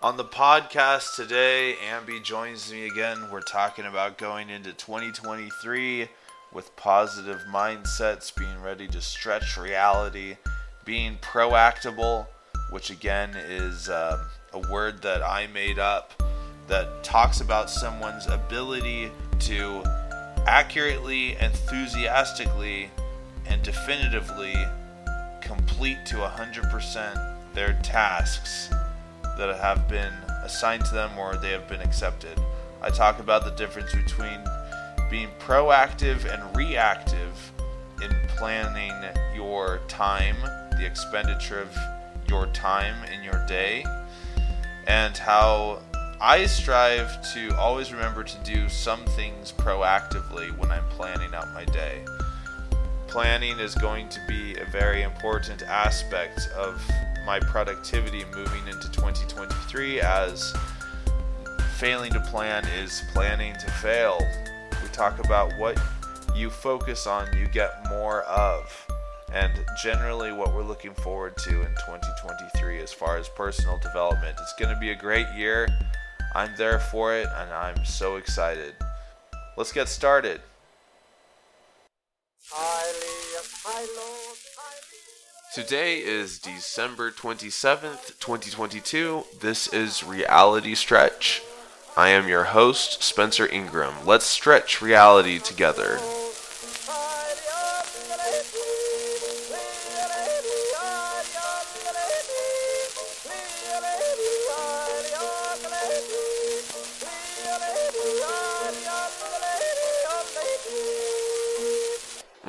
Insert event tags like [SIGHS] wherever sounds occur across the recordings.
On the podcast today, Amby joins me again. We're talking about going into 2023 with positive mindsets, being ready to stretch reality, being proactable, which again is um, a word that I made up that talks about someone's ability to accurately, enthusiastically, and definitively complete to 100% their tasks that have been assigned to them or they have been accepted. I talk about the difference between being proactive and reactive in planning your time, the expenditure of your time in your day, and how I strive to always remember to do some things proactively when I'm planning out my day. Planning is going to be a very important aspect of my productivity moving into 2023 as failing to plan is planning to fail. We talk about what you focus on, you get more of. And generally, what we're looking forward to in 2023 as far as personal development. It's going to be a great year. I'm there for it, and I'm so excited. Let's get started. Today is December 27th, 2022. This is Reality Stretch. I am your host, Spencer Ingram. Let's stretch reality together.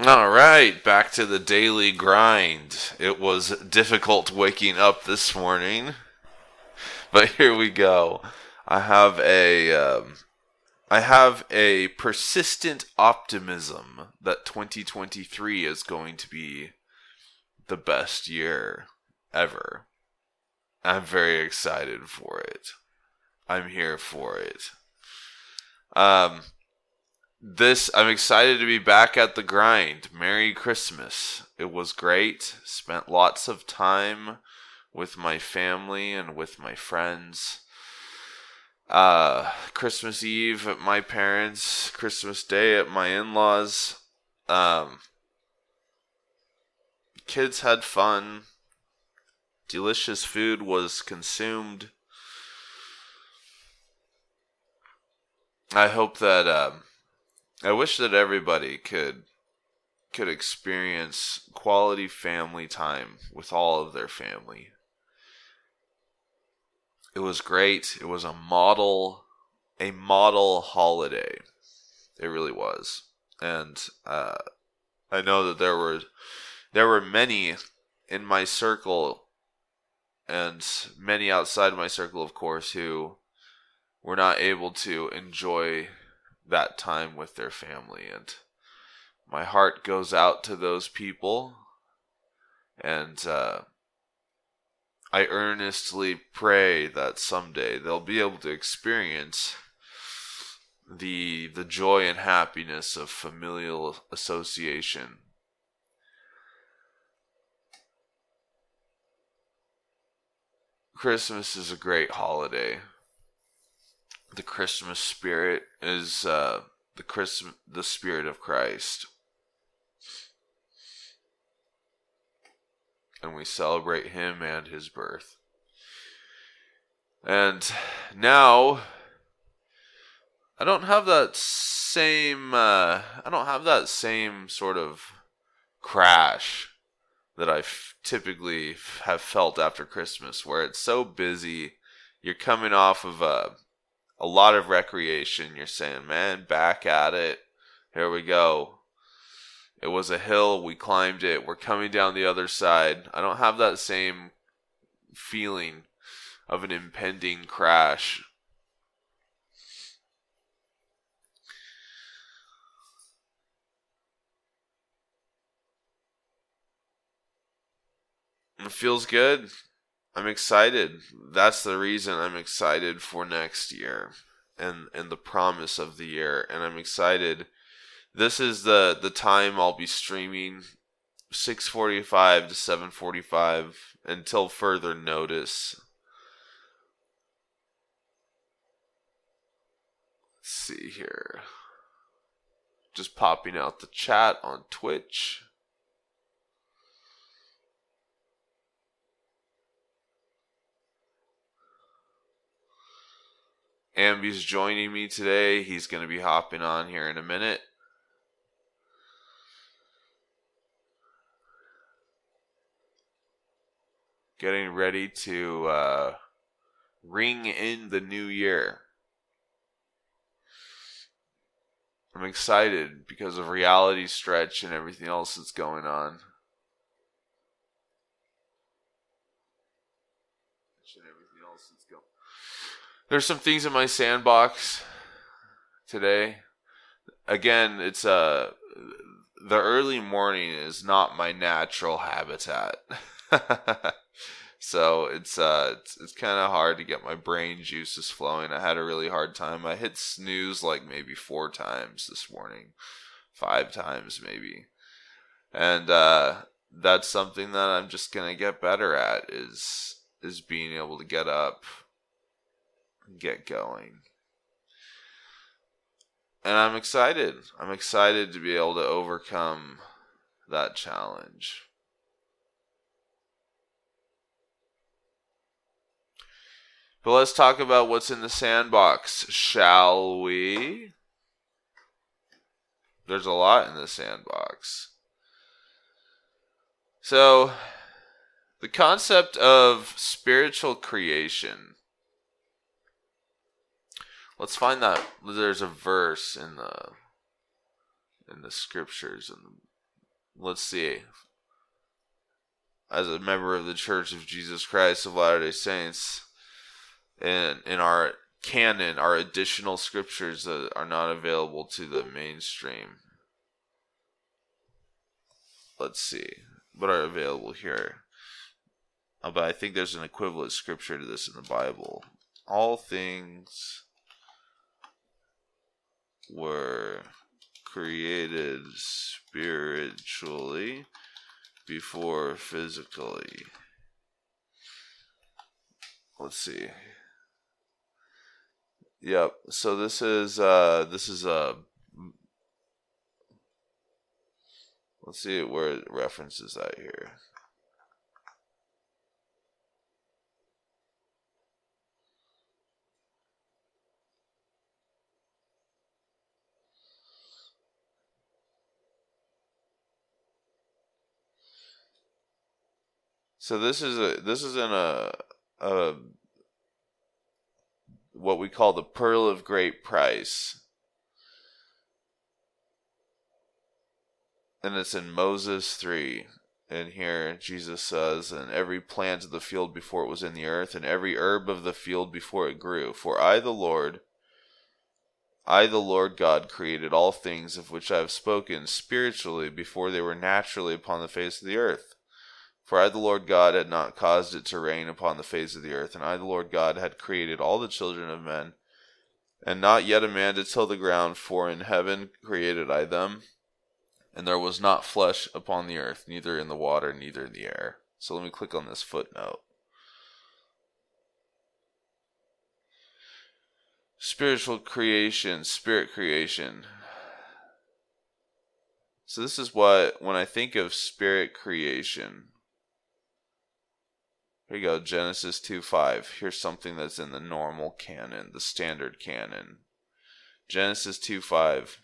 All right, back to the daily grind. It was difficult waking up this morning, [LAUGHS] but here we go. I have a, um, I have a persistent optimism that 2023 is going to be the best year ever. I'm very excited for it. I'm here for it. Um, this I'm excited to be back at the grind. Merry Christmas. It was great. Spent lots of time with my family and with my friends. Uh Christmas Eve at my parents, Christmas Day at my in-laws. Um kids had fun. Delicious food was consumed. I hope that um I wish that everybody could could experience quality family time with all of their family. It was great. It was a model a model holiday. It really was. And uh, I know that there were there were many in my circle and many outside my circle of course who were not able to enjoy that time with their family. And my heart goes out to those people. And uh, I earnestly pray that someday they'll be able to experience the the joy and happiness of familial association. Christmas is a great holiday the Christmas spirit is uh, the Christmas, the spirit of Christ, and we celebrate Him and His birth. And now, I don't have that same. Uh, I don't have that same sort of crash that I typically have felt after Christmas, where it's so busy. You're coming off of a a lot of recreation. You're saying, man, back at it. Here we go. It was a hill. We climbed it. We're coming down the other side. I don't have that same feeling of an impending crash. It feels good. I'm excited. That's the reason I'm excited for next year and and the promise of the year and I'm excited. This is the the time I'll be streaming 6:45 to 7:45 until further notice. Let's see here. Just popping out the chat on Twitch. Amby's joining me today. He's going to be hopping on here in a minute. Getting ready to uh, ring in the new year. I'm excited because of reality stretch and everything else that's going on. There's some things in my sandbox today. Again, it's uh the early morning is not my natural habitat. [LAUGHS] so it's uh it's, it's kind of hard to get my brain juices flowing. I had a really hard time. I hit snooze like maybe 4 times this morning. 5 times maybe. And uh that's something that I'm just going to get better at is is being able to get up get going. And I'm excited. I'm excited to be able to overcome that challenge. But let's talk about what's in the sandbox, shall we? There's a lot in the sandbox. So, the concept of spiritual creation Let's find that there's a verse in the in the scriptures and let's see. As a member of the Church of Jesus Christ of Latter-day Saints in in our canon our additional scriptures that are not available to the mainstream. Let's see. What are available here? Oh, but I think there's an equivalent scripture to this in the Bible. All things were created spiritually before physically. Let's see. Yep. So this is uh this is a uh, let's see where it references that here. So this is a this is in a a what we call the pearl of great price. And it's in Moses 3. And here Jesus says, And every plant of the field before it was in the earth, and every herb of the field before it grew. For I, the Lord, I, the Lord God, created all things of which I have spoken spiritually before they were naturally upon the face of the earth. For I, the Lord God, had not caused it to rain upon the face of the earth, and I, the Lord God, had created all the children of men, and not yet a man to till the ground, for in heaven created I them, and there was not flesh upon the earth, neither in the water, neither in the air. So let me click on this footnote. Spiritual creation, spirit creation. So this is what, when I think of spirit creation, here you go, Genesis 2 5. Here's something that's in the normal canon, the standard canon. Genesis 2 5.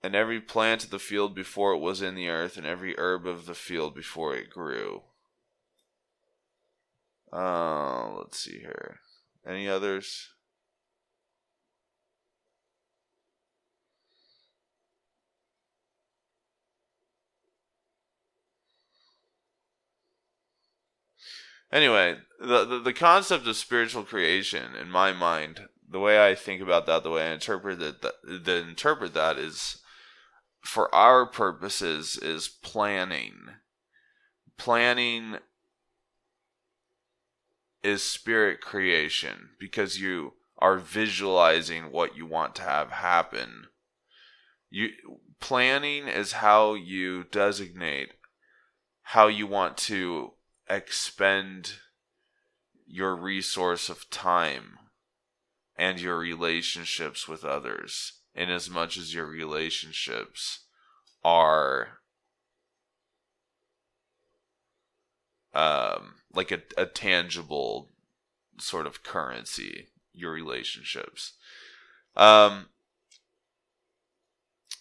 And every plant of the field before it was in the earth, and every herb of the field before it grew. Uh, let's see here. Any others? Anyway, the, the, the concept of spiritual creation, in my mind, the way I think about that, the way I interpret that, that interpret that is, for our purposes, is planning. Planning is spirit creation because you are visualizing what you want to have happen. You planning is how you designate how you want to expend your resource of time and your relationships with others, in as much as your relationships are um, like a, a tangible sort of currency, your relationships. Um,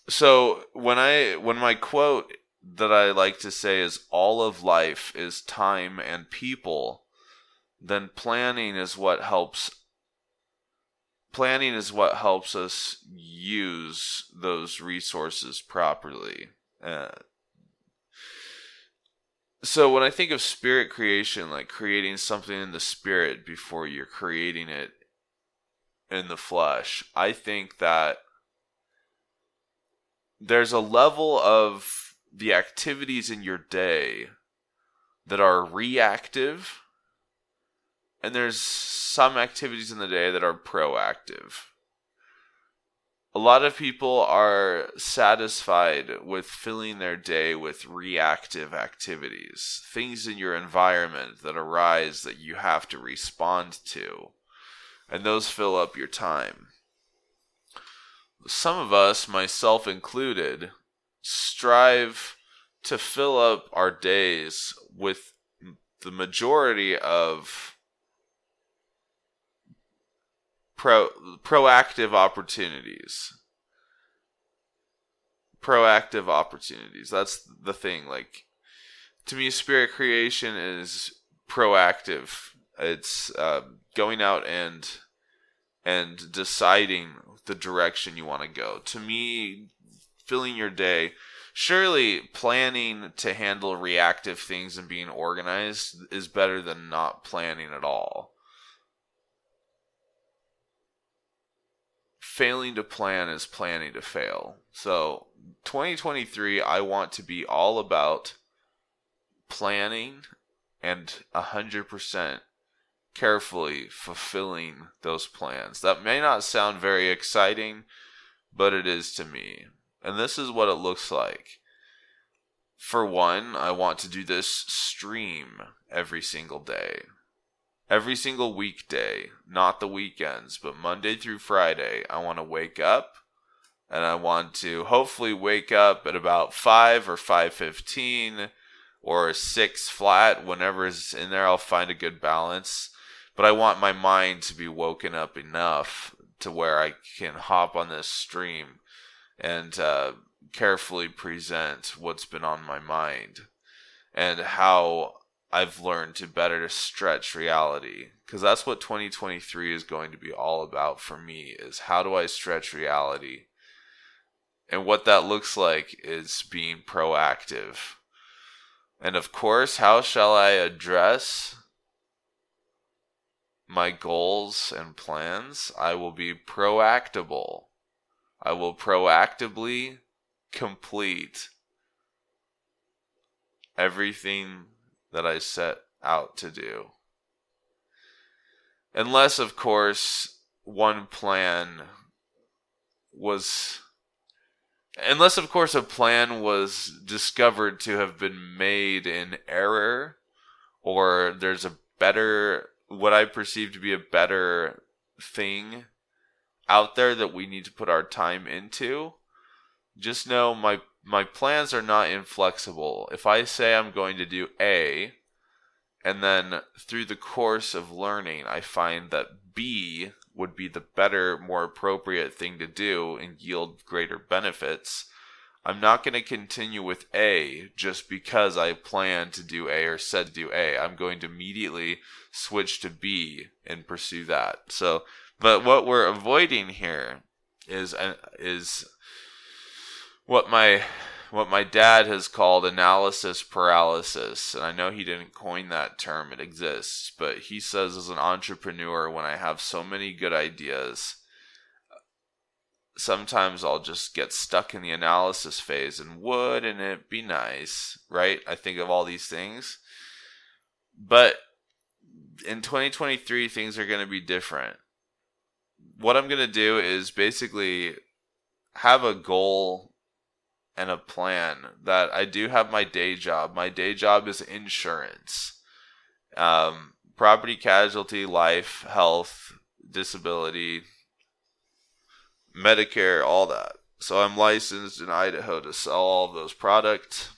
so when I when my quote that I like to say is all of life is time and people, then planning is what helps planning is what helps us use those resources properly. Uh, so when I think of spirit creation, like creating something in the spirit before you're creating it in the flesh, I think that there's a level of the activities in your day that are reactive and there's some activities in the day that are proactive. A lot of people are satisfied with filling their day with reactive activities, things in your environment that arise that you have to respond to, and those fill up your time some of us, myself included, strive to fill up our days with the majority of pro proactive opportunities. Proactive opportunities. That's the thing like to me spirit creation is proactive. It's uh, going out and and deciding the direction you want to go. To me, filling your day, surely planning to handle reactive things and being organized is better than not planning at all. Failing to plan is planning to fail. So, 2023, I want to be all about planning and 100% carefully fulfilling those plans. That may not sound very exciting, but it is to me. And this is what it looks like. For one, I want to do this stream every single day. Every single weekday, not the weekends, but Monday through Friday, I want to wake up and I want to hopefully wake up at about 5 or 5:15 or 6 flat whenever is in there I'll find a good balance but I want my mind to be woken up enough to where I can hop on this stream and uh, carefully present what's been on my mind and how I've learned to better stretch reality. Because that's what 2023 is going to be all about for me is how do I stretch reality? And what that looks like is being proactive. And of course how shall I address my goals and plans, I will be proactable. I will proactively complete everything that I set out to do. Unless, of course, one plan was. Unless, of course, a plan was discovered to have been made in error, or there's a better what I perceive to be a better thing out there that we need to put our time into, just know my my plans are not inflexible. If I say I'm going to do A and then through the course of learning I find that B would be the better, more appropriate thing to do and yield greater benefits, I'm not going to continue with A just because I plan to do A or said to do A. I'm going to immediately switch to B and pursue that. So, but what we're avoiding here is uh, is what my what my dad has called analysis paralysis. And I know he didn't coin that term, it exists, but he says as an entrepreneur when I have so many good ideas, sometimes I'll just get stuck in the analysis phase and wouldn't it be nice, right? I think of all these things. But in 2023 things are going to be different. What I'm going to do is basically have a goal and a plan that I do have my day job. My day job is insurance. Um, property casualty, life, health, disability, Medicare, all that. So I'm licensed in Idaho to sell all those products.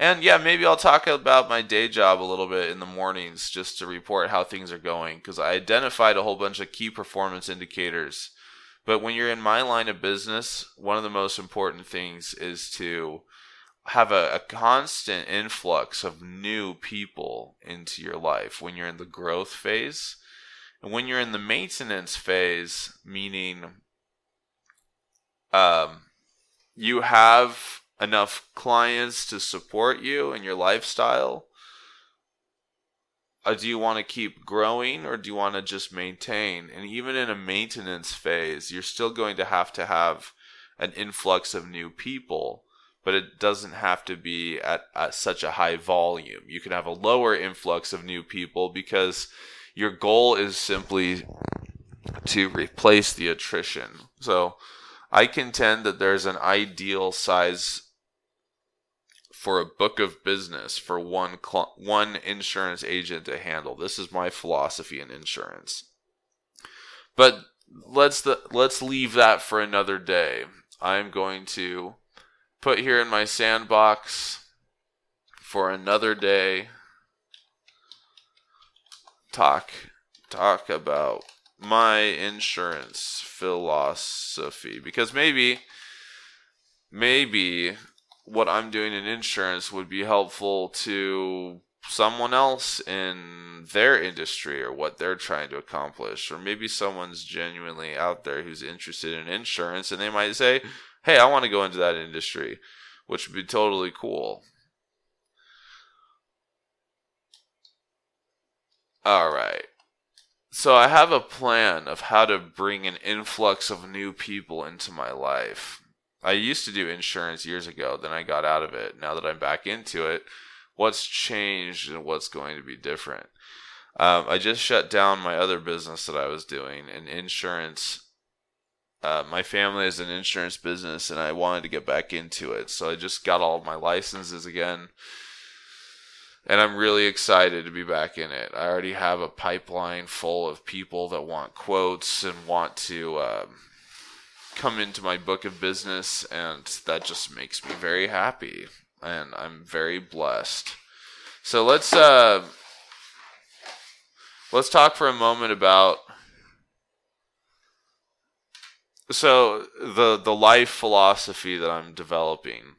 And yeah, maybe I'll talk about my day job a little bit in the mornings just to report how things are going because I identified a whole bunch of key performance indicators. But when you're in my line of business, one of the most important things is to have a, a constant influx of new people into your life when you're in the growth phase. And when you're in the maintenance phase, meaning um, you have enough clients to support you and your lifestyle? Uh, do you want to keep growing or do you want to just maintain? And even in a maintenance phase, you're still going to have to have an influx of new people, but it doesn't have to be at, at such a high volume. You can have a lower influx of new people because your goal is simply to replace the attrition. So I contend that there's an ideal size for a book of business for one cl- one insurance agent to handle. This is my philosophy in insurance. But let's the, let's leave that for another day. I'm going to put here in my sandbox for another day talk talk about my insurance philosophy because maybe maybe what I'm doing in insurance would be helpful to someone else in their industry or what they're trying to accomplish. Or maybe someone's genuinely out there who's interested in insurance and they might say hey I want to go into that industry which would be totally cool. All right so I have a plan of how to bring an influx of new people into my life. I used to do insurance years ago, then I got out of it. Now that I'm back into it, what's changed and what's going to be different? Um, I just shut down my other business that I was doing in insurance. Uh, my family is an insurance business, and I wanted to get back into it, so I just got all my licenses again and I'm really excited to be back in it. I already have a pipeline full of people that want quotes and want to um, come into my book of business, and that just makes me very happy, and I'm very blessed. So let's uh, let's talk for a moment about so the the life philosophy that I'm developing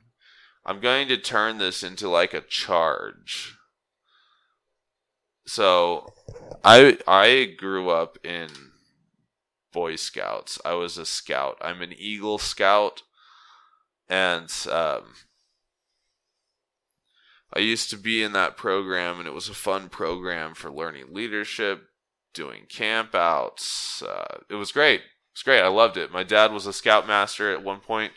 I'm going to turn this into like a charge. So, I I grew up in Boy Scouts. I was a scout. I'm an Eagle Scout, and um, I used to be in that program, and it was a fun program for learning leadership, doing campouts. Uh, it was great. It was great. I loved it. My dad was a scoutmaster at one point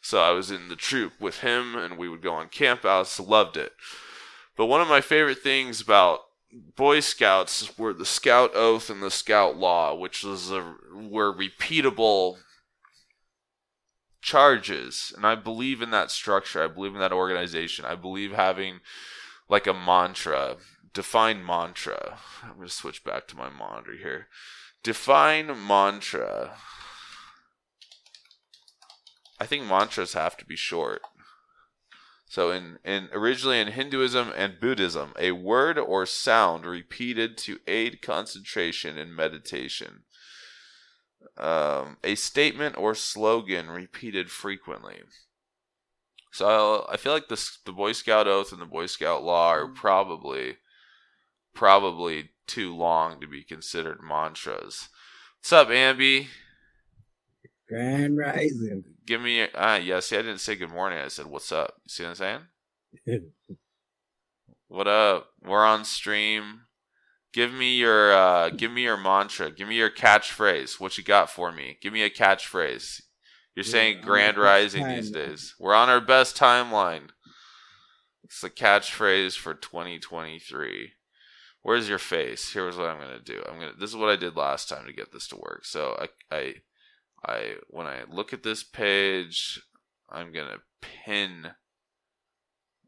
so I was in the troop with him, and we would go on campouts. Loved it. But one of my favorite things about Boy Scouts were the Scout Oath and the Scout Law, which was a, were repeatable charges, and I believe in that structure. I believe in that organization. I believe having like a mantra, define mantra. I'm going to switch back to my monitor here. Define mantra. I think mantras have to be short. So in, in originally in Hinduism and Buddhism, a word or sound repeated to aid concentration in meditation. Um, a statement or slogan repeated frequently. So I, I feel like the the Boy Scout oath and the Boy Scout law are probably probably too long to be considered mantras. What's up, Amby? Grand Rising. Give me your ah yeah. See, I didn't say good morning. I said what's up. You see what I'm saying? [LAUGHS] what up? We're on stream. Give me your uh, give me your mantra. Give me your catchphrase. What you got for me? Give me a catchphrase. You're saying grand rising these days. We're on our best timeline. It's the catchphrase for 2023. Where's your face? Here's what I'm gonna do. I'm gonna. This is what I did last time to get this to work. So I I I when I look at this page, I'm gonna pin.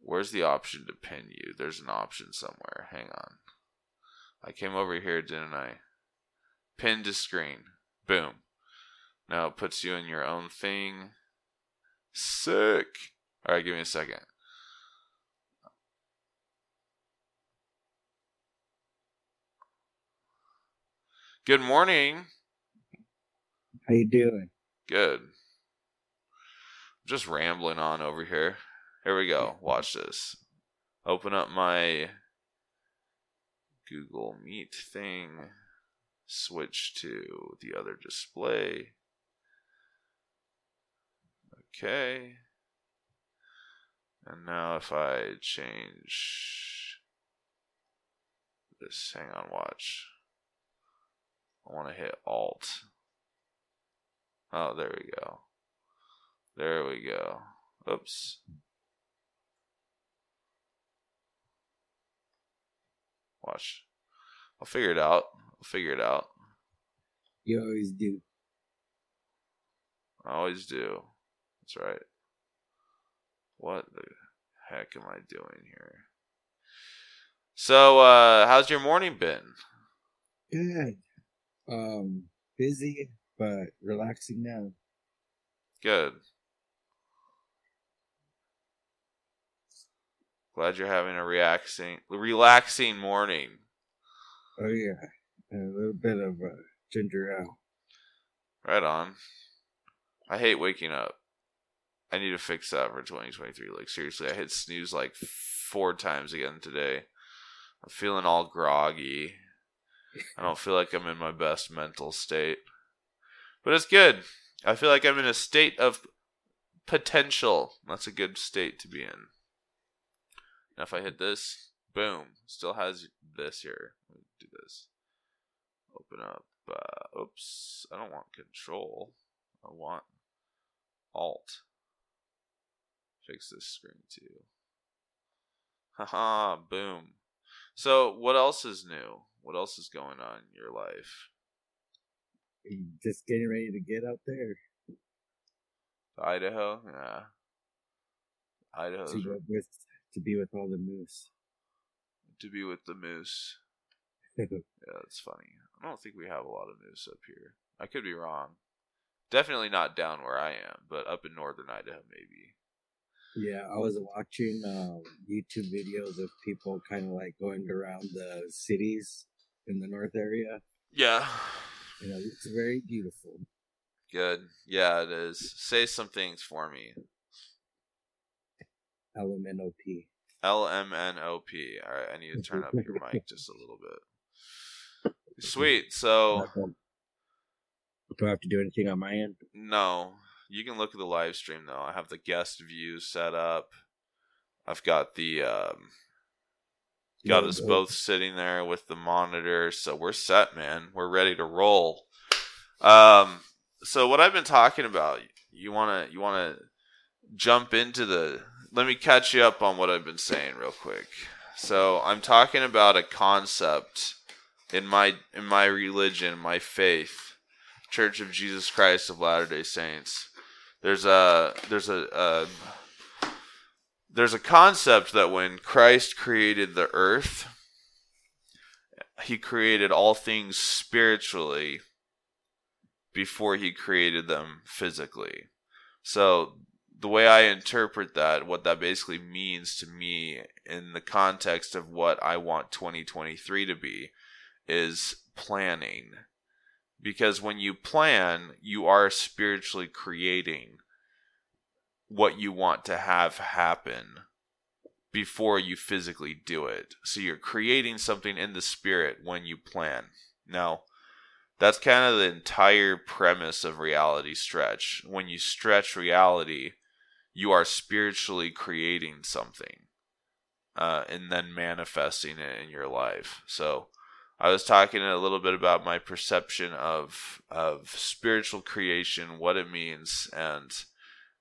Where's the option to pin you? There's an option somewhere. Hang on. I came over here, didn't I? Pin to screen. Boom. Now it puts you in your own thing. Sick. All right, give me a second. Good morning. How you doing? Good. Just rambling on over here. Here we go. Watch this. Open up my Google Meet thing. Switch to the other display. Okay. And now if I change this, hang on, watch. I want to hit Alt. Oh, there we go. There we go. Oops. Watch. I'll figure it out. I'll figure it out. You always do. I always do. That's right. What the heck am I doing here? So, uh, how's your morning been? Good. Um, busy but relaxing now. Good. Glad you're having a relaxing, relaxing morning. Oh yeah, and a little bit of uh, ginger ale. Right on. I hate waking up. I need to fix that for 2023. Like seriously, I hit snooze like four times again today. I'm feeling all groggy. I don't feel like I'm in my best mental state. But it's good. I feel like I'm in a state of potential. That's a good state to be in. Now if I hit this, boom, still has this here. Do this. Open up. Uh, oops, I don't want control. I want alt. Fix this screen too. Haha, boom. So, what else is new? What else is going on in your life? Just getting ready to get out there Idaho? Yeah. Idaho's to, go with, to be with all the moose. to be with the moose. [LAUGHS] Yeah, that's funny. I don't think we have a lot of moose up here. I could be wrong. Definitely not down where I am, but up in northern Idaho, maybe. yeah, I was watching um, YouTube videos of people kind of like going around the cities in the north area. Yeah. You know, it's very beautiful. Good. Yeah, it is. Say some things for me. LMNOP. L M N O P. All right, I need to turn up your mic [LAUGHS] just a little bit. Sweet. So, Do I have to do anything on my end? no, you can look at the live stream though. I have the guest view set up. I've got the um, got us both sitting there with the monitor, so we're set, man. We're ready to roll. Um, so what I've been talking about, you wanna you wanna jump into the. Let me catch you up on what I've been saying real quick. So I'm talking about a concept in my in my religion, my faith, Church of Jesus Christ of Latter Day Saints. There's a there's a, a there's a concept that when Christ created the earth, he created all things spiritually before he created them physically. So the way I interpret that, what that basically means to me in the context of what I want 2023 to be, is planning. Because when you plan, you are spiritually creating what you want to have happen before you physically do it. So you're creating something in the spirit when you plan. Now, that's kind of the entire premise of reality stretch. When you stretch reality, you are spiritually creating something uh, and then manifesting it in your life. So I was talking a little bit about my perception of of spiritual creation, what it means, and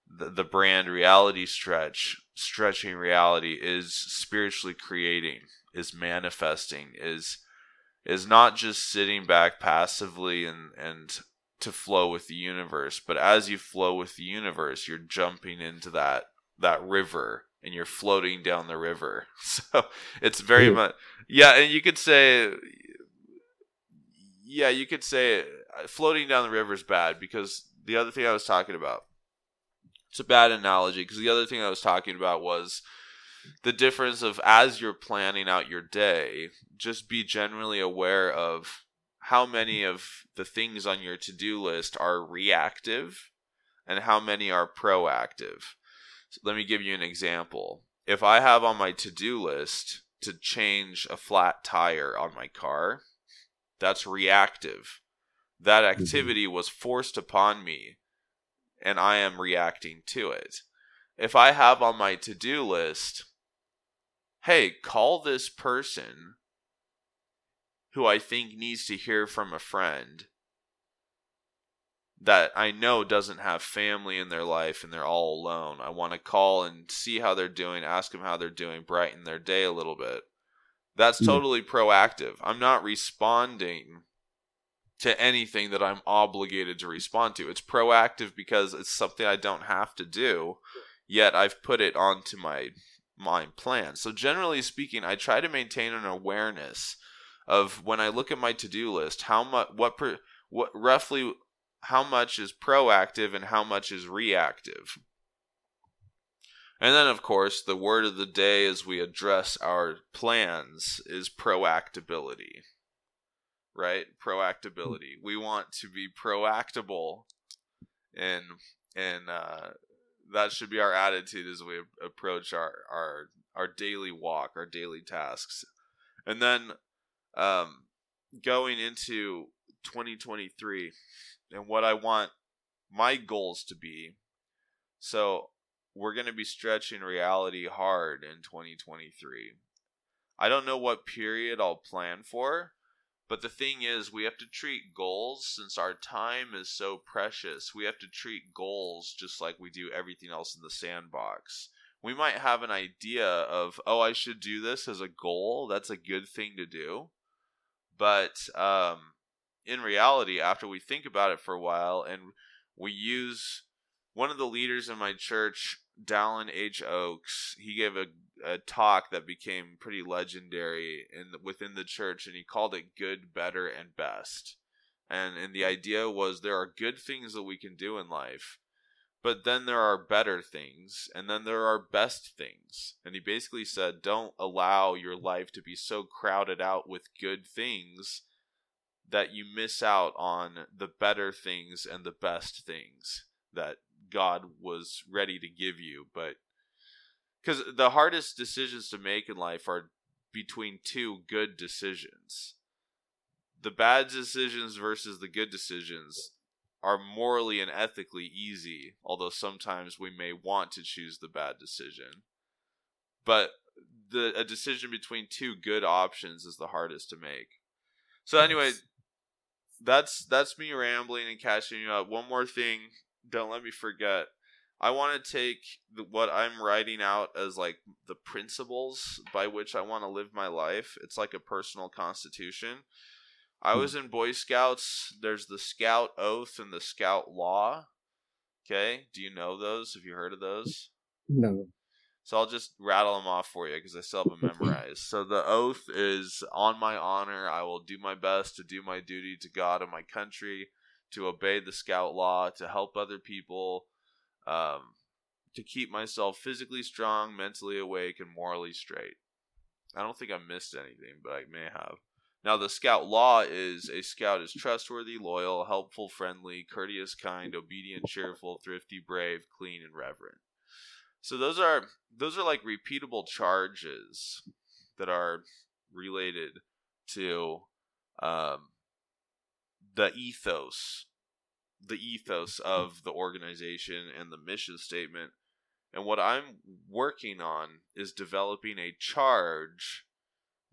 the, the brand reality stretch. Stretching reality is spiritually creating, is manifesting, is is not just sitting back passively and and to flow with the universe, but as you flow with the universe, you're jumping into that that river and you're floating down the river. [LAUGHS] So it's very Yeah. much yeah, and you could say yeah, you could say uh, floating down the river is bad because the other thing I was talking about. It's a bad analogy because the other thing I was talking about was the difference of as you're planning out your day, just be generally aware of how many of the things on your to-do list are reactive and how many are proactive. So let me give you an example. If I have on my to-do list to change a flat tire on my car, that's reactive. That Mm-hmm. activity was forced upon me, and I am reacting to it. If I have on my to do list, hey, call this person who I think needs to hear from a friend that I know doesn't have family in their life and they're all alone. I want to call and see how they're doing, ask them how they're doing, brighten their day a little bit. That's mm. totally proactive. I'm not responding to anything that I'm obligated to respond to. It's proactive because it's something I don't have to do, yet I've put it onto my my plan. So generally speaking, I try to maintain an awareness of when I look at my to-do list, how much what per, what roughly how much is proactive and how much is reactive. And then, of course, the word of the day as we address our plans is proactability. Right? Proactability. We want to be proactable, and and uh, that should be our attitude as we approach our our our daily walk, our daily tasks, and then um, going into 2023 and what I want my goals to be. So we're going to be stretching reality hard in 2023. I don't know what period I'll plan for, but the thing is, we have to treat goals since our time is so precious. We have to treat goals just like we do everything else in the sandbox. We might have an idea of, oh, I should do this as a goal. That's a good thing to do. But um, in reality, after we think about it for a while and we use one of the leaders in my church, Dallin H. Oaks, he gave a, a talk that became pretty legendary in within the church, and he called it "Good, Better, and Best." And and the idea was there are good things that we can do in life, but then there are better things, and then there are best things. And he basically said, don't allow your life to be so crowded out with good things that you miss out on the better things and the best things that God was ready to give you. But because the hardest decisions to make in life are between two good decisions. The bad decisions versus the good decisions are morally and ethically easy, although sometimes we may want to choose the bad decision. But the a decision between two good options is the hardest to make. So anyway, that's that's me rambling and catching you up. One more thing, don't let me forget. I want to take the, what I'm writing out as like the principles by which I want to live my life. It's like a personal constitution. I hmm. was in Boy Scouts. There's the Scout Oath and the Scout Law. Okay, do you know those? Have you heard of those? No. So I'll just rattle them off for you because I still haven't memorized. So the oath is on my honor. I will do my best to do my duty to God and my country, to obey the scout law, to help other people, um, to keep myself physically strong, mentally awake, and morally straight. I don't think I missed anything, but I may have. Now, the scout law is a scout is trustworthy, loyal, helpful, friendly, courteous, kind, obedient, cheerful, thrifty, brave, clean, and reverent. So those are those are like repeatable charges that are related to um, the ethos, the ethos of the organization and the mission statement. And what I'm working on is developing a charge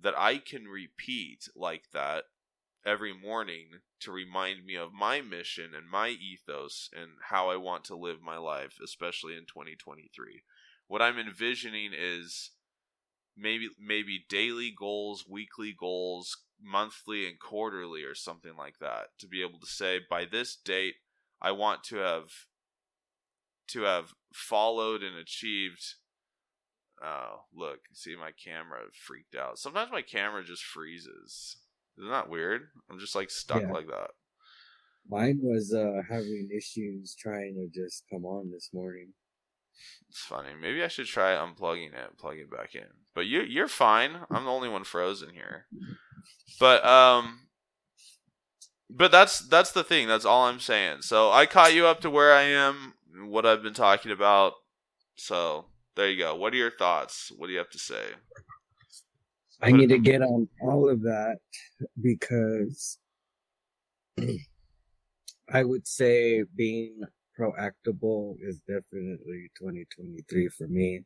that I can repeat like that every morning to remind me of my mission and my ethos and how I want to live my life, especially in 2023. What I'm envisioning is maybe maybe daily goals, weekly goals, monthly and quarterly or something like that to be able to say by this date I want to have to have followed and achieved Oh, look, see my camera freaked out. Sometimes my camera just freezes. Isn't that weird? I'm just like stuck Yeah. like that. Mine was uh having issues trying to just come on this morning. It's funny. Maybe I should try unplugging it, plug it back in. But you you're fine. I'm the only one frozen here. But um but that's that's the thing. That's all I'm saying. So I caught you up to where I am, what I've been talking about. So there you go. What are your thoughts? What do you have to say? I need to get on all of that because [CLEARS THROAT] I would say being proactable is definitely 2023 for me.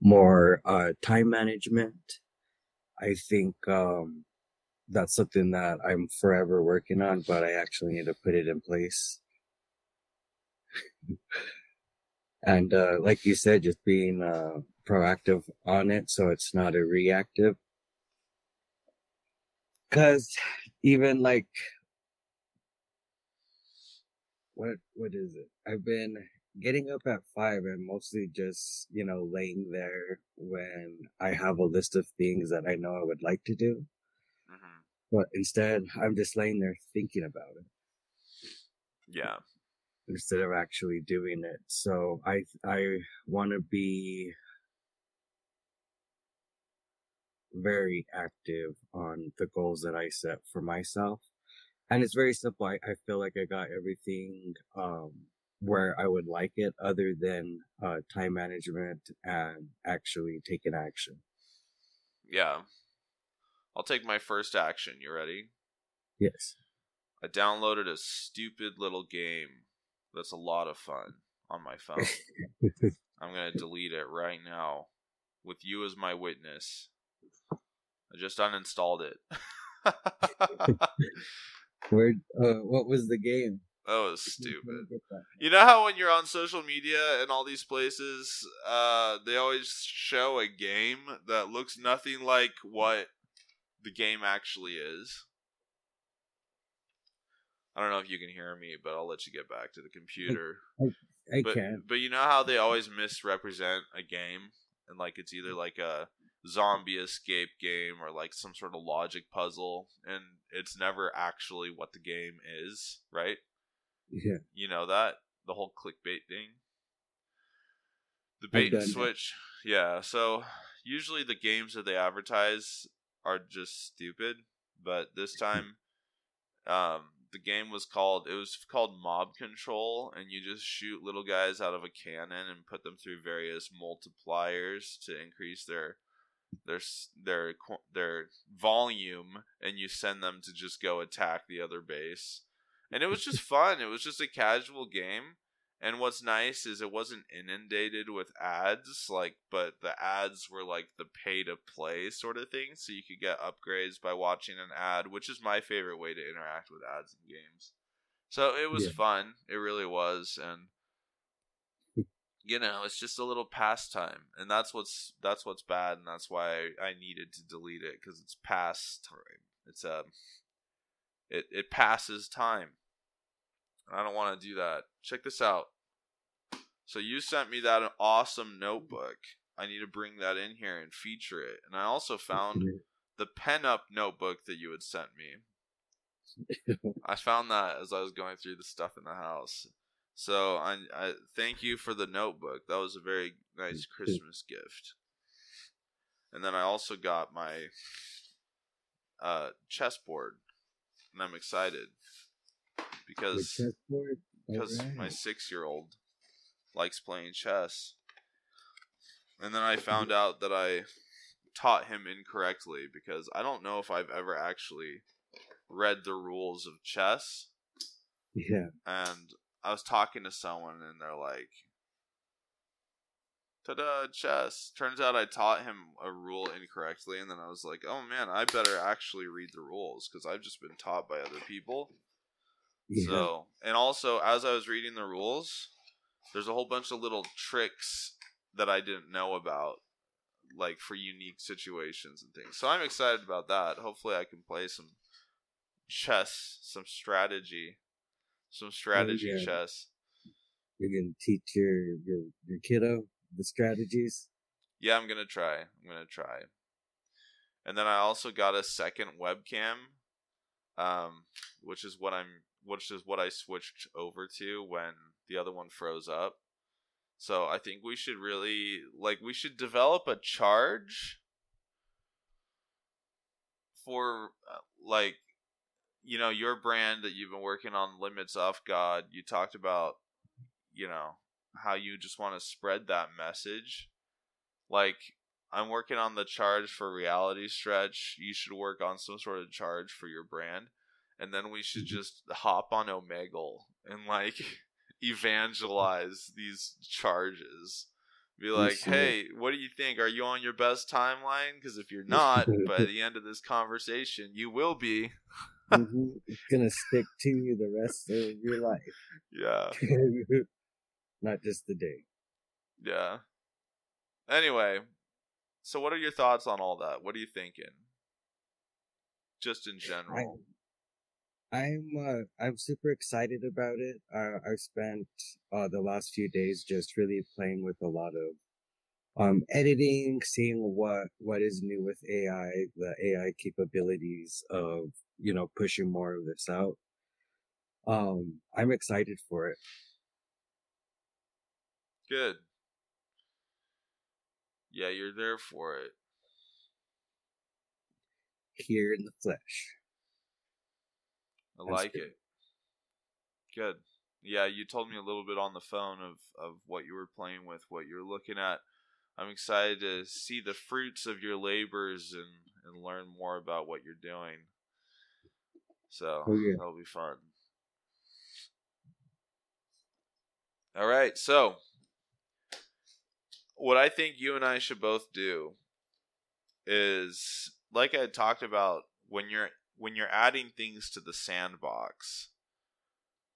More uh, time management. I think um, that's something that I'm forever working on, but I actually need to put it in place. [LAUGHS] and uh, like you said, just being uh, proactive on it so it's not a reactive Cause even like what what is it? I've been getting up at five and mostly just, you know, laying there when I have a list of things that I know I would like to do. hmm But instead I'm just laying there thinking about it Yeah. instead of actually doing it. So I I wanna be very active on the goals that I set for myself. And it's very simple. I, I feel like I got everything um, where I would like it, other than uh, time management and actually taking action. Yeah. I'll take my first action. You ready? Yes. I downloaded a stupid little game that's a lot of fun on my [LAUGHS] phone. I'm going to delete it right now with you as my witness. I just uninstalled it. [LAUGHS] [LAUGHS] Where? Uh, what was the game? That was stupid. You know how when you're on social media and all these places, uh, they always show a game that looks nothing like what the game actually is. I don't know if you can hear me, but I'll let you get back to the computer. I but, can't. But you know how they always misrepresent a game, and like it's either like a zombie escape game or like some sort of logic puzzle, and it's never actually what the game is, right? Yeah. You know that the whole clickbait thing. The bait and switch, yeah. So usually the games that they advertise are just stupid, but this [LAUGHS] time, um, the game was called it was called Mob Control, and you just shoot little guys out of a cannon and put them through various multipliers to increase their their their their volume, and you send them to just go attack the other base. And it was just [LAUGHS] fun. It was just a casual game. And what's nice is it wasn't inundated with ads, like, but the ads were like the pay to play sort of thing, so you could get upgrades by watching an ad, which is my favorite way to interact with ads in games. So it was Yeah. fun. It really was, and you know, it's just a little pastime, and that's what's that's what's bad, and that's why I, I needed to delete it because it's past time. It's a it it passes time. I don't want to do that. Check this out. So you sent me that awesome notebook. I need to bring that in here and feature it. And I also found the pen up notebook that you had sent me. [LAUGHS] I found that as I was going through the stuff in the house. So I, I thank you for the notebook. That was a very nice Christmas gift. And then I also got my uh, chessboard, and I'm excited because because my six year old likes playing chess. And then I found out that I taught him incorrectly because I don't know if I've ever actually read the rules of chess. Yeah. And I was talking to someone and they're like, Ta-da, chess. Turns out I taught him a rule incorrectly, and then I was like, "Oh man, I better actually read the rules because I've just been taught by other people." Yeah. So, and also as I was reading the rules, there's a whole bunch of little tricks that I didn't know about, like for unique situations and things. So I'm excited about that. Hopefully, I can play some chess, some strategy, some strategy yeah. chess. You're gonna teach your your your kiddo the strategies. Yeah, I'm gonna try. I'm gonna try. And then I also got a second webcam um, which is what I'm, which is what I switched over to when the other one froze up. So I think we should really like we should develop a charge for uh, like you know your brand that you've been working on limits off god you talked about you know how you just want to spread that message. Like i'm working on the charge for reality stretch. You should work on some sort of charge for your brand. And then we should Mm-hmm. just hop on omegle and like [LAUGHS] evangelize these charges. Be like hey what do you think? Are you on your best timeline? Because if you're not by the end of this conversation you will be [LAUGHS] Mhm. It's gonna stick to you the rest of your life, [LAUGHS] yeah [LAUGHS] not just the day. yeah anyway so what are your thoughts on all that what are you thinking just in general I'm uh, I'm super excited about it. Uh, I've spent uh, the last few days just really playing with a lot of um, editing, seeing what what is new with AI, the AI capabilities of you know pushing more of this out. Um, I'm excited for it. good yeah you're there for it here in the flesh. I That's like good. it. Good. Yeah, you told me a little bit on the phone of, of what you were playing with, what you're looking at. I'm excited to see the fruits of your labors and, and learn more about what you're doing. So Oh, yeah. that'll be fun. All right, so what I think you and I should both do is like I talked about when you're when you're adding things to the sandbox.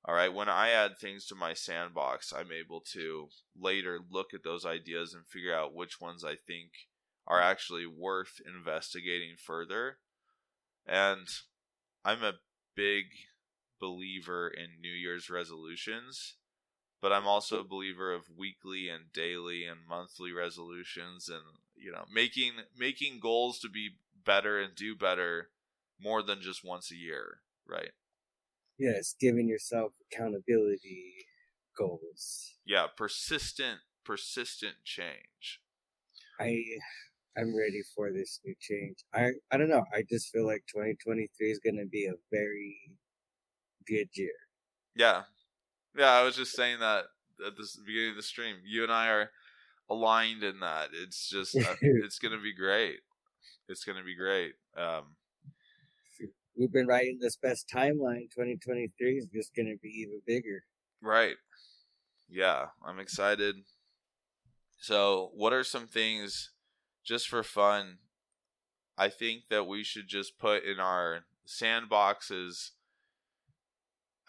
All right, when I add things to my sandbox, I'm able to later look at those ideas and figure out which ones I think are actually worth investigating further. And I'm a big believer in New Year's resolutions, but I'm also a believer of weekly and daily and monthly resolutions and you know, making making goals to be better and do better more than just once a year, right? Yes, giving yourself accountability goals. Yeah, persistent persistent change. I I'm ready for this new change. I I don't know. I just feel like 2023 is going to be a very good year. Yeah. Yeah, I was just saying that at the beginning of the stream. You and I are aligned in that. It's just uh, [LAUGHS] it's going to be great. It's going to be great. Um We've been writing this best timeline. 2023 is just going to be even bigger. Right. Yeah, I'm excited. So, what are some things just for fun? I think that we should just put in our sandboxes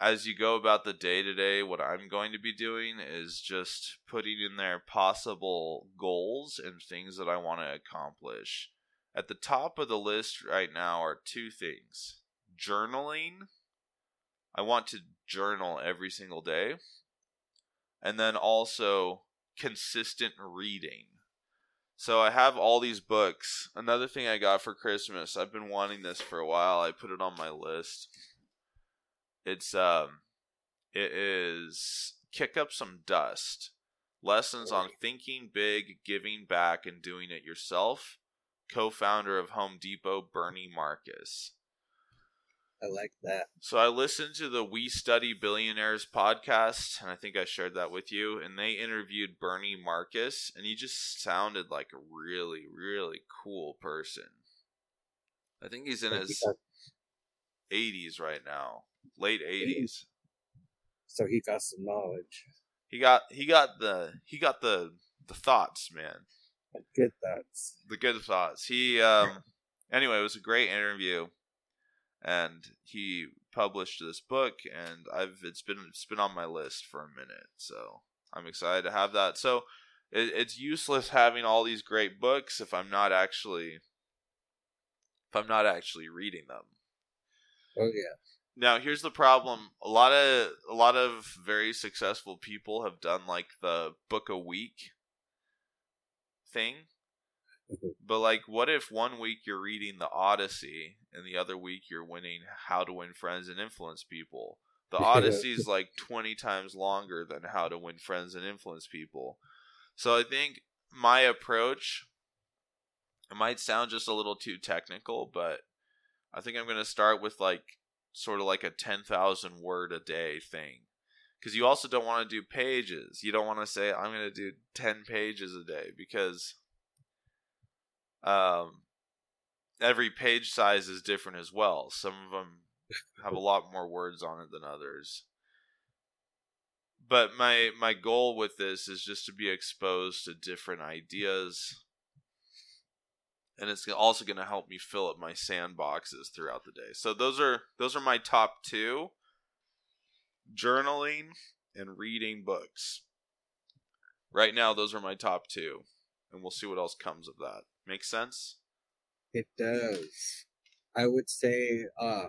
as you go about the day to day. What I'm going to be doing is just putting in there possible goals and things that I want to accomplish. At the top of the list right now are two things journaling. I want to journal every single day. And then also consistent reading. So I have all these books. Another thing I got for Christmas, I've been wanting this for a while. I put it on my list. It's um it is Kick Up Some Dust. Lessons on thinking big, giving back and doing it yourself. Co-founder of Home Depot Bernie Marcus. I like that. So I listened to the We Study Billionaires podcast, and I think I shared that with you. And they interviewed Bernie Marcus, and he just sounded like a really, really cool person. I think he's in his 80s right now, late 80s. So he got some knowledge. He got he got the he got the the thoughts, man. The good thoughts. the good thoughts. He um anyway, it was a great interview and he published this book and I've it's been it's been on my list for a minute. So, I'm excited to have that. So, it, it's useless having all these great books if I'm not actually if I'm not actually reading them. Oh yeah. Now, here's the problem. A lot of a lot of very successful people have done like the book a week thing. Mm-hmm. But like what if one week you're reading the Odyssey and the other week you're winning How to Win Friends and Influence People. The [LAUGHS] Odyssey is like 20 times longer than How to Win Friends and Influence People. So I think my approach it might sound just a little too technical, but I think I'm going to start with like sort of like a 10,000 word a day thing. Because you also don't want to do pages. You don't want to say, I'm going to do 10 pages a day because um, every page size is different as well. Some of them have a [LAUGHS] lot more words on it than others. But my my goal with this is just to be exposed to different ideas and it's also going to help me fill up my sandboxes throughout the day. So those are those are my top 2 journaling and reading books. Right now those are my top 2 and we'll see what else comes of that. Make sense? It does. I would say uh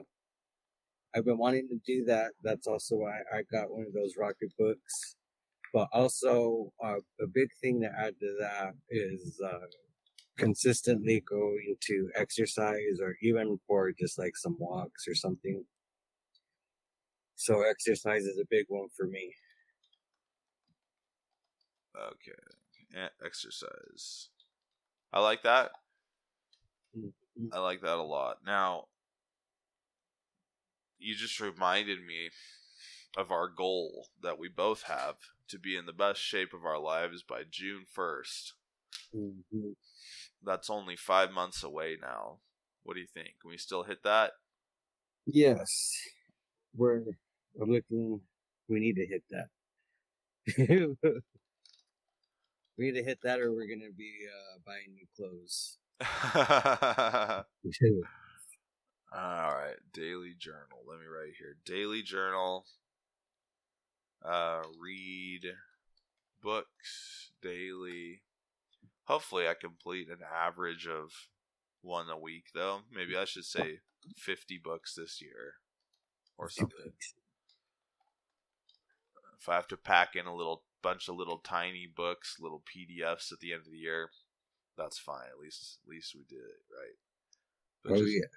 I've been wanting to do that. That's also why I got one of those rocket books. But also, uh, a big thing to add to that is uh, consistently going to exercise or even for just like some walks or something. So exercise is a big one for me. Okay. exercise. I like that. Mm-hmm. I like that a lot. Now, you just reminded me of our goal that we both have to be in the best shape of our lives by June 1st. Mm-hmm. That's only five months away now. What do you think? Can we still hit that? Yes. We're, we're looking, we need to hit that. [LAUGHS] we need to hit that or we're going to be uh, buying new clothes. [LAUGHS] All right, daily journal. Let me write here. Daily journal. Uh, read books daily. Hopefully, I complete an average of one a week, though. Maybe I should say 50 books this year or something. If I have to pack in a little bunch of little tiny books, little PDFs at the end of the year, that's fine. At least, at least we did it right. But oh just, yeah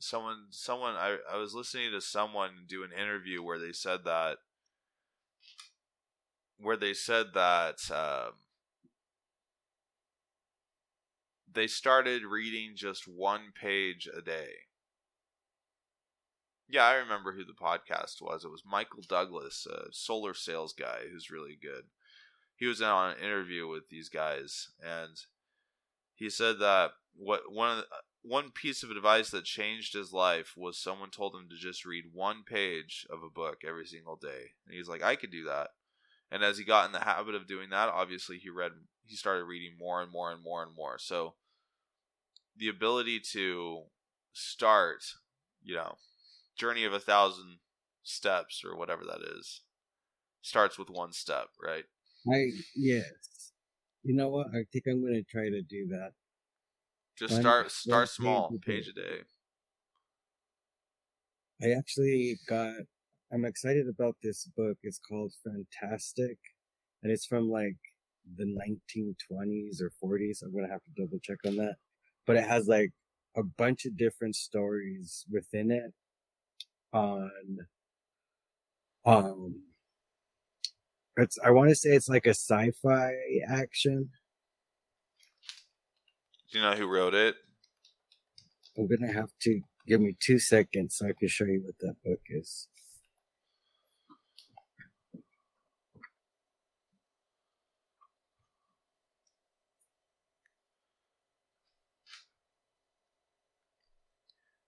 someone someone I, I was listening to someone do an interview where they said that where they said that um, they started reading just one page a day. Yeah, I remember who the podcast was. It was Michael Douglas, a solar sales guy who's really good. He was on an interview with these guys, and he said that what one the, one piece of advice that changed his life was someone told him to just read one page of a book every single day. And he's like, I could do that. And as he got in the habit of doing that, obviously he read he started reading more and more and more and more. So the ability to start, you know, journey of a thousand steps or whatever that is starts with one step, right? I yes. You know what? I think I'm going to try to do that. Just start start small, page a day. I actually got. I'm excited about this book. It's called Fantastic, and it's from like the 1920s or 40s. I'm gonna have to double check on that, but it has like a bunch of different stories within it on um it's I want to say it's like a sci-fi action do you know who wrote it? I'm gonna have to give me two seconds so I can show you what that book is.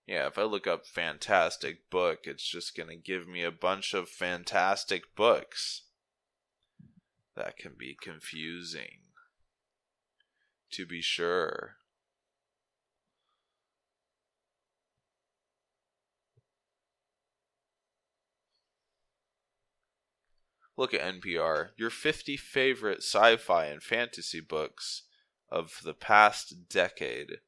Yeah, if I look up fantastic book, it's just going to give me a bunch of fantastic books. That can be confusing to be sure. Look at NPR. Your 50 favorite sci fi and fantasy books of the past decade.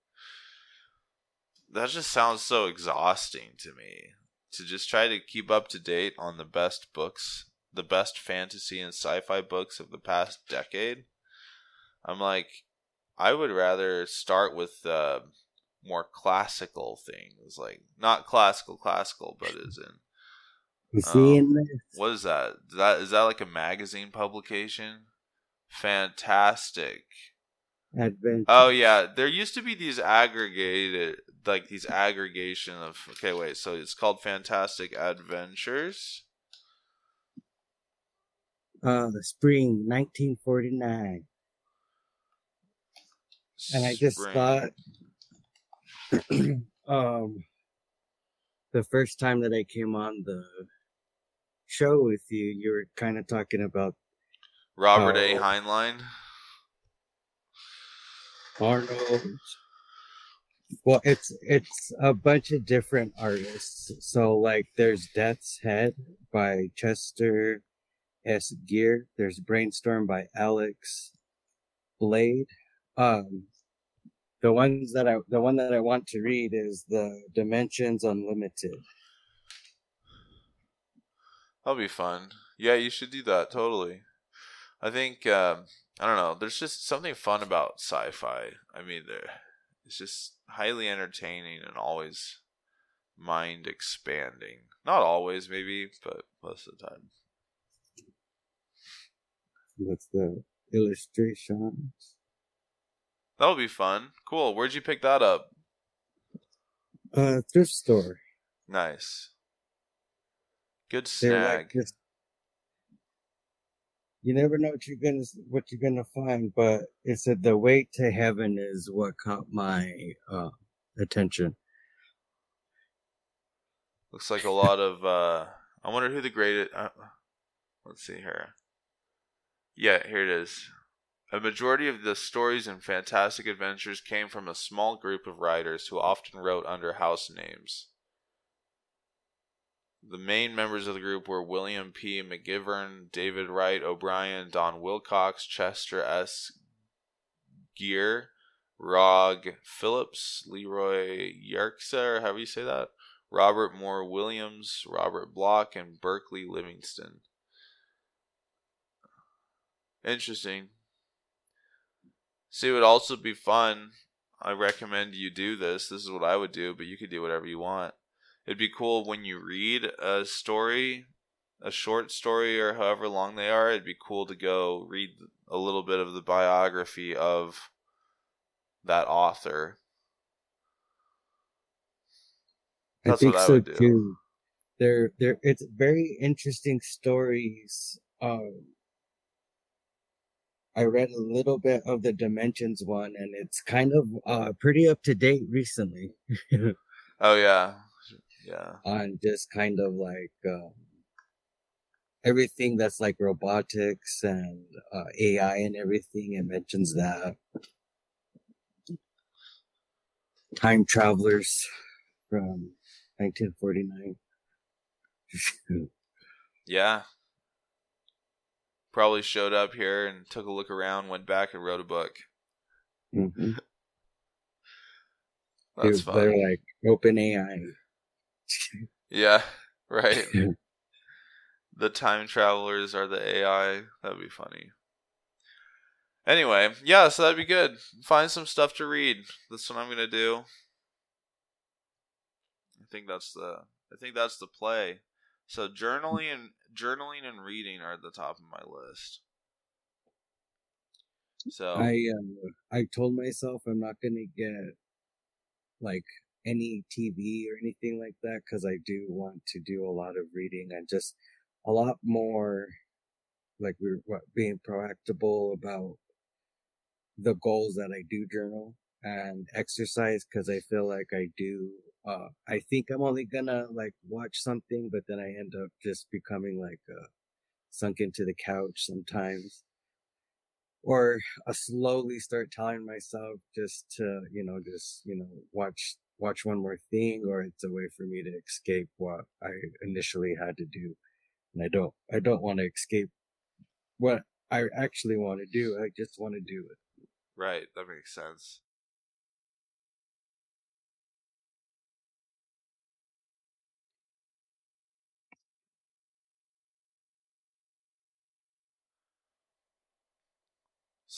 That just sounds so exhausting to me. To just try to keep up to date on the best books, the best fantasy and sci fi books of the past decade. I'm like, I would rather start with uh, more classical things, like not classical classical, but as in You see in Um, what is that? Is that is that like a magazine publication? Fantastic. Adventure. Oh yeah, there used to be these aggregated like these aggregation of okay wait, so it's called Fantastic Adventures. Uh, the spring 1949. And I just Spring. thought, [CLEARS THROAT] um, the first time that I came on the show with you, you were kind of talking about Robert A. Oh. Heinlein. Arnold. Well, it's it's a bunch of different artists. So like, there's Death's Head by Chester S. Geier. There's Brainstorm by Alex Blade. Um, the ones that I the one that I want to read is the Dimensions Unlimited. That'll be fun. Yeah, you should do that totally. I think um, I don't know. There's just something fun about sci-fi. I mean, it's just highly entertaining and always mind expanding. Not always, maybe, but most of the time. That's the illustrations. That'll be fun. Cool. Where'd you pick that up? Uh, thrift store. Nice. Good snag. like. You never know what you're gonna what you're gonna find, but it said the way to heaven is what caught my uh, attention. Looks like a lot of. uh I wonder who the greatest. Uh, let's see here. Yeah, here it is. A majority of the stories in Fantastic Adventures came from a small group of writers who often wrote under house names. The main members of the group were William P. McGivern, David Wright O'Brien, Don Wilcox, Chester S. Geier, Rog Phillips, Leroy Yerxa, however you say that, Robert Moore Williams, Robert Bloch, and Berkeley Livingston. Interesting. See, it would also be fun. I recommend you do this. This is what I would do, but you could do whatever you want. It'd be cool when you read a story, a short story, or however long they are. It'd be cool to go read a little bit of the biography of that author. That's I think what I so would do. too. They're they're it's very interesting stories. Um, I read a little bit of the Dimensions one, and it's kind of uh pretty up to date recently [LAUGHS] Oh yeah, yeah. on just kind of like um, everything that's like robotics and uh, AI and everything. It mentions that time travelers from 1949. [LAUGHS] Yeah. Probably showed up here and took a look around, went back and wrote a book. hmm That's They're like open AI. Yeah, [LAUGHS] right. the time travelers are the AI. That'd be funny. Anyway, yeah, so that'd be good. Find some stuff to read. That's what I'm gonna do. I think that's the I think that's the play. So journaling and journaling and reading are at the top of my list. So I um I told myself I'm not gonna get like any TV or anything like that because I do want to do a lot of reading and just a lot more like we're what, being proactive about the goals that I do journal and exercise because I feel like I do. Uh, I think I'm only gonna like watch something, but then I end up just becoming like uh, sunk into the couch sometimes or I slowly start telling myself just to, you know, just, you know, watch, watch one more thing, or it's a way for me to escape what I initially had to do. And I don't, I don't want to escape what I actually want to do. I just want to do it. right, that makes sense.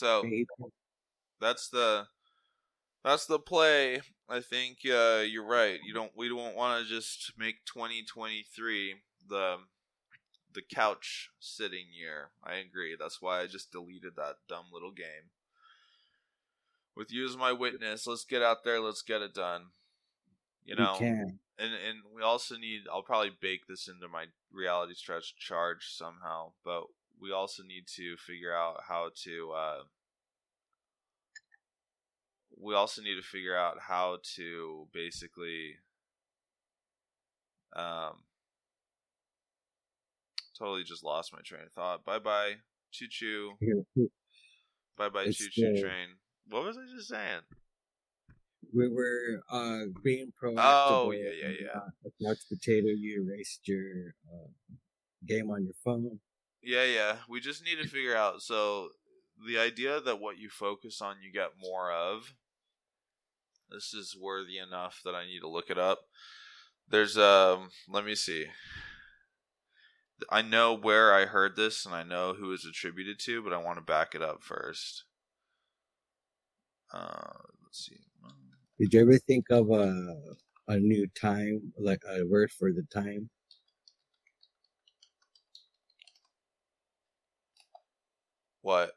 So that's the That's the play. I think uh, you're right. You don't. We don't want to just make 2023 the the couch sitting year. I agree. That's why I just deleted that dumb little game. With you as my witness, let's get out there. Let's get it done. You know, can. and and we also need. I'll probably bake this into my reality stretch charge somehow, but we also need to figure out how to. Uh, we also need to figure out how to basically um totally just lost my train of thought. Bye bye, choo choo. [LAUGHS] Bye bye, choo choo train. What was I just saying? We were uh being proactive. Oh, yeah, yeah, yeah. Uh, couch potato, you erased your uh, game on your phone. Yeah, yeah. We just need to figure out. So the idea that what you focus on, you get more of. This is worthy enough that I need to look it up. There's um. Let me see. I know where I heard this and I know who it's attributed to, but I want to back it up first. Uh, let's see. Did you ever think of a a new time, like a word for the time? What?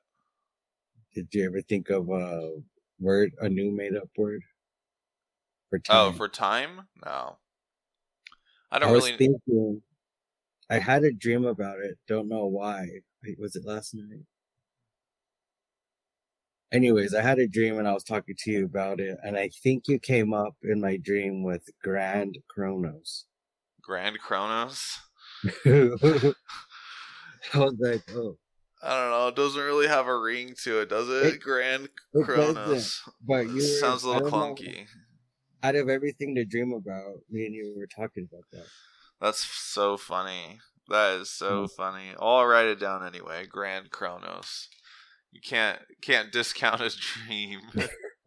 Did you ever think of a word, a new made up word for Oh, time? for time? No. I I don't was really. thinking. I had a dream about it. Don't know why. Was it last night? Anyways, I had a dream and I was talking to you about it, and I think you came up in my dream with Grand Kronos. Grand Kronos? [LAUGHS] I was like, oh, I don't know. It doesn't really have a ring to it, does it? It- Grand it Chronos. But you were, [LAUGHS] Sounds a little don't know, clunky. out of everything to dream about, me and you were talking about that. That's so funny. That is so Mm. funny. I'll write it down anyway. Grand Kronos. You can't can't discount a [LAUGHS] dream. [LAUGHS]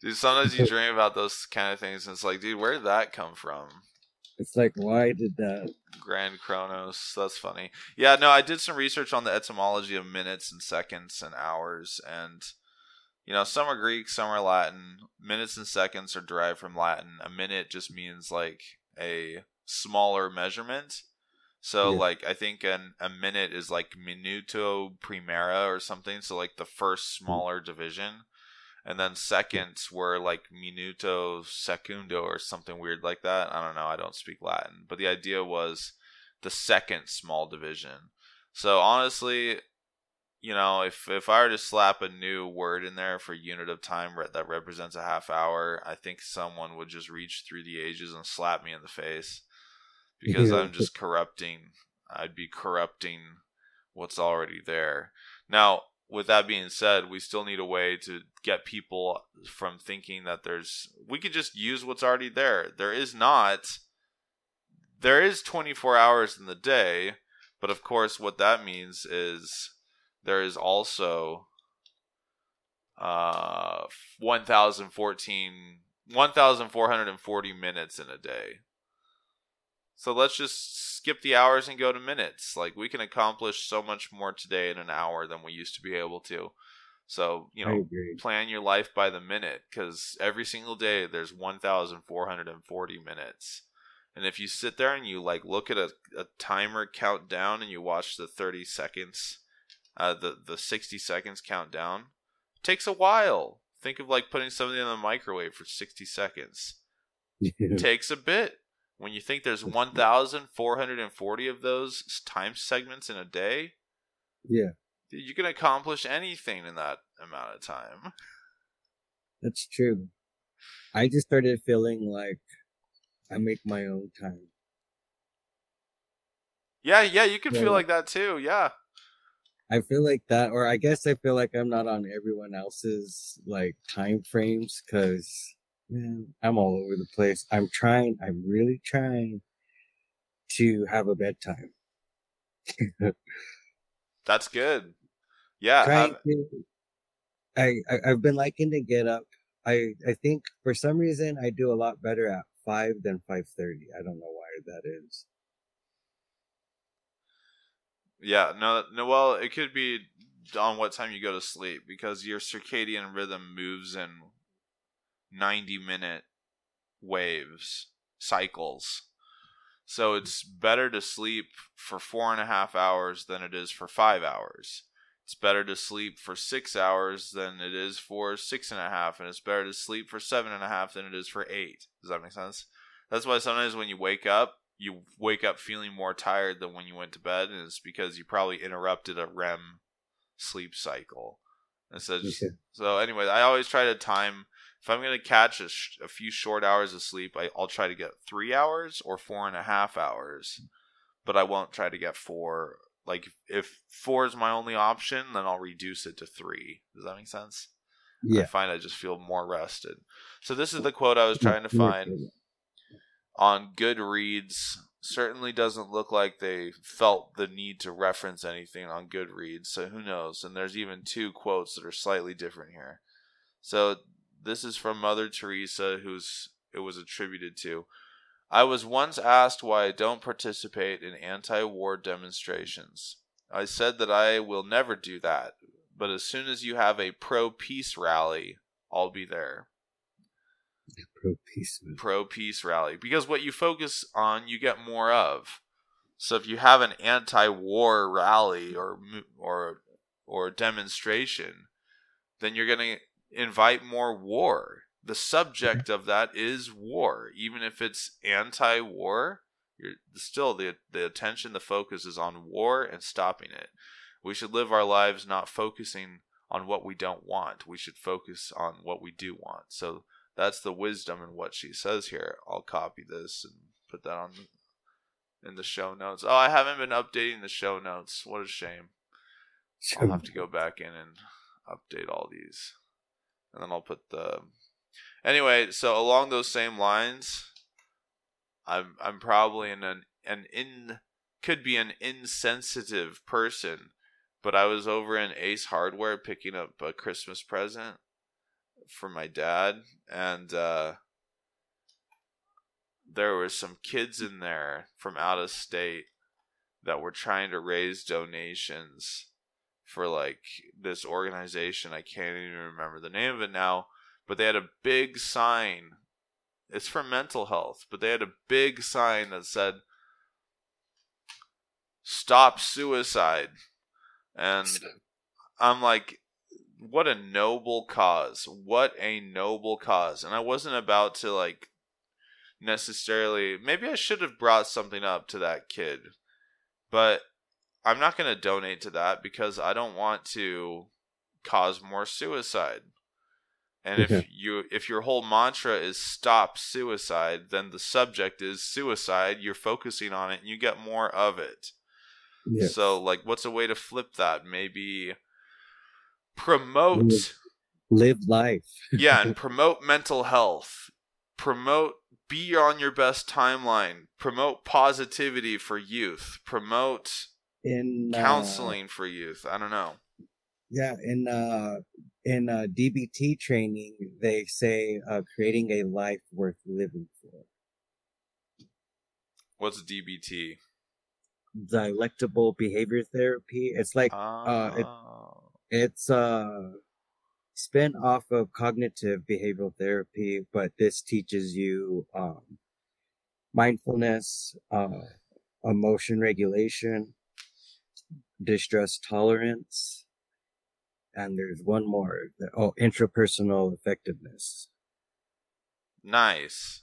dude, sometimes you dream about those kind of things and it's like, dude, where did that come from? It's like, why did that? Grand Chronos. That's funny. Yeah, no, I did some research on the etymology of minutes and seconds and hours, and you know, some are Greek, some are Latin. Minutes and seconds are derived from Latin. A minute just means like a smaller measurement. So, Yeah. like, I think an, a minute is like minuto primera or something. So, like, the first hmm. smaller division. And then seconds were like minuto secundo or something weird like that. I don't know. I don't speak Latin. But the idea was the second small division. So honestly, you know, if if I were to slap a new word in there for unit of time re- that represents a half hour, I think someone would just reach through the ages and slap me in the face because Yeah. I'm just corrupting. I'd be corrupting what's already there. Now, with that being said, we still need a way to get people from thinking that there's we could just use what's already there. There is not there is 24 hours in the day, but of course what that means is there is also uh 1014 1440 minutes in a day. So let's just skip the hours and go to minutes. Like we can accomplish so much more today in an hour than we used to be able to. So, you know, plan your life by the minute because every single day there's 1,440 minutes. And if you sit there and you like look at a, a timer countdown and you watch the 30 seconds, uh, the, the 60 seconds countdown, it takes a while. Think of like putting something in the microwave for 60 seconds. [LAUGHS] It takes a bit. When you think there's 1,440 of those time segments in a day, yeah, dude, you can accomplish anything in that amount of time. that's true. I just started feeling like I make my own time. Yeah, yeah, you can Yeah. feel like that too. Yeah. I feel like that, or I guess I feel like I'm not on everyone else's like time frames because man, I'm all over the place. I'm trying, I'm really trying to have a bedtime. [LAUGHS] That's good. Yeah. trying to, I, I I've been liking to get up. I I think for some reason I do a lot better at five than five thirty. I don't know why that is. yeah. No, no. Well, it could be on what time you go to sleep because your circadian rhythm moves in 90 minute waves, cycles. So it's better to sleep for four and a half hours than it is for five hours. It's better to sleep for six hours than it is for six and a half, and it's better to sleep for seven and a half than it is for eight. Does that make sense? That's why sometimes when you wake up, you wake up feeling more tired than when you went to bed, and it's because you probably interrupted a REM sleep cycle. And so, just, okay. so anyway, I always try to time. If I'm gonna catch a, sh- a few short hours of sleep, I, I'll try to get three hours or four and a half hours, but I won't try to get four. Like if four is my only option, then I'll reduce it to three. Does that make sense? Yeah. I find I just feel more rested. So this is the quote I was trying to find on Goodreads certainly doesn't look like they felt the need to reference anything on Goodreads, so who knows? And there's even two quotes that are slightly different here. So this is from Mother Teresa, who's it was attributed to. I was once asked why I don't participate in anti war demonstrations. I said that I will never do that, but as soon as you have a pro peace rally, I'll be there. Pro peace. Pro peace rally. Because what you focus on, you get more of. So if you have an anti-war rally or or or demonstration, then you're going to invite more war. The subject mm-hmm. of that is war, even if it's anti-war. You're still the the attention, the focus is on war and stopping it. We should live our lives not focusing on what we don't want. We should focus on what we do want. So that's the wisdom in what she says here. I'll copy this and put that on in the show notes. Oh, I haven't been updating the show notes. What a shame. I'll have to go back in and update all these. And then I'll put the Anyway, so along those same lines, I'm I'm probably an an, an in could be an insensitive person, but I was over in Ace Hardware picking up a Christmas present for my dad, and uh, there were some kids in there from out of state that were trying to raise donations for like this organization. I can't even remember the name of it now, but they had a big sign. It's for mental health, but they had a big sign that said "Stop suicide," and I'm like, what a noble cause. What a noble cause. And I wasn't about to like necessarily maybe I should have brought something up to that kid. But I'm not going to donate to that because I don't want to cause more suicide. And if [LAUGHS] you if your whole mantra is stop suicide, then the subject is suicide, you're focusing on it and you get more of it. So like what's a way to flip that? Maybe promote live, live life. [LAUGHS] yeah, and promote mental health. Promote be on your best timeline. Promote positivity for youth. Promote in uh, counseling for youth. I don't know. Yeah, in uh in uh DBT training they say uh creating a life worth living for. What's DBT? Dialectical behavior therapy. It's like uh it, oh. It's uh spin off of cognitive behavioral therapy, but this teaches you um, mindfulness, uh, emotion regulation, distress tolerance, and there's one more. Oh, intrapersonal effectiveness. Nice.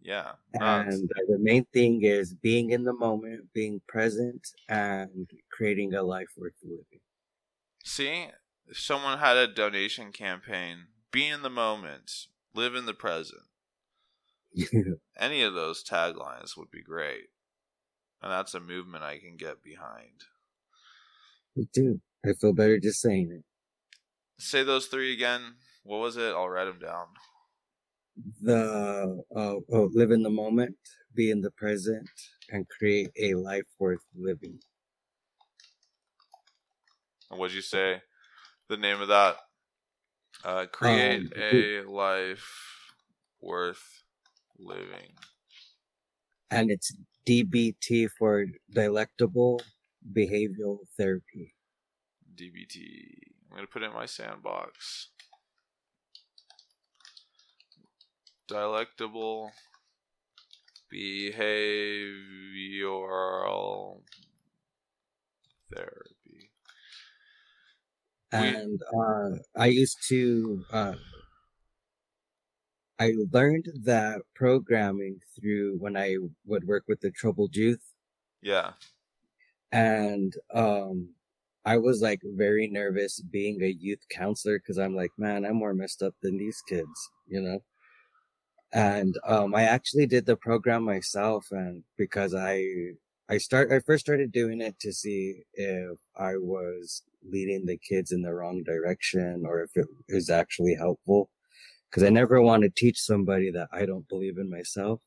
Yeah. And the main thing is being in the moment, being present, and creating a life worth living. See, if someone had a donation campaign, be in the moment, live in the present. [LAUGHS] Any of those taglines would be great. And that's a movement I can get behind. Me too. I feel better just saying it. Say those three again. What was it? I'll write them down. The uh, oh, live in the moment, be in the present, and create a life worth living. And what'd you say? The name of that? Uh, create um, a life worth living. And it's DBT for dialectical behavioral therapy. DBT. I'm gonna put it in my sandbox. Dialectable behavioral therapy. and uh, I used to. Uh, I learned that programming through when I would work with the troubled youth, Yeah. And um, I was like very nervous being a youth counselor because I'm like, man, I'm more messed up than these kids, you know. And um, I actually did the program myself, and because I I start I first started doing it to see if I was leading the kids in the wrong direction or if it is actually helpful. Because I never want to teach somebody that I don't believe in myself.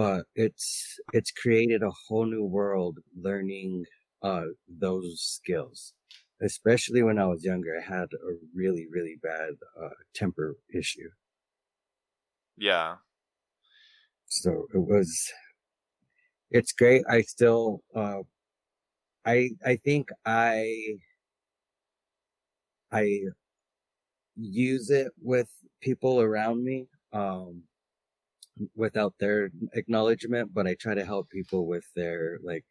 But it's it's created a whole new world learning uh those skills. Especially when I was younger, I had a really really bad uh, temper issue. Yeah. so it was it's great i still uh i i think i i use it with people around me um without their acknowledgement but i try to help people with their like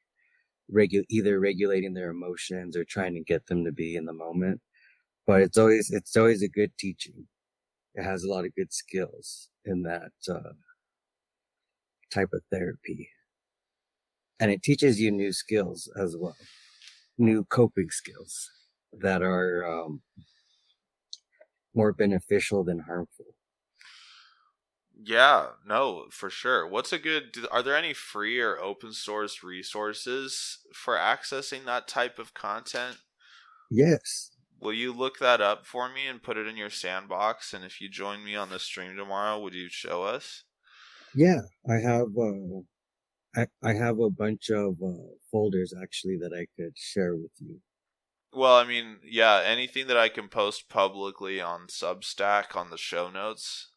regu- either regulating their emotions or trying to get them to be in the moment but it's always it's always a good teaching it has a lot of good skills in that uh type of therapy. And it teaches you new skills as well, new coping skills that are um, more beneficial than harmful. Yeah, no, for sure. What's a good are there any free or open source resources for accessing that type of content? Yes. Will you look that up for me and put it in your sandbox and if you join me on the stream tomorrow, would you show us? Yeah, I have. Uh, I I have a bunch of uh, folders actually that I could share with you. Well, I mean, yeah, anything that I can post publicly on Substack on the show notes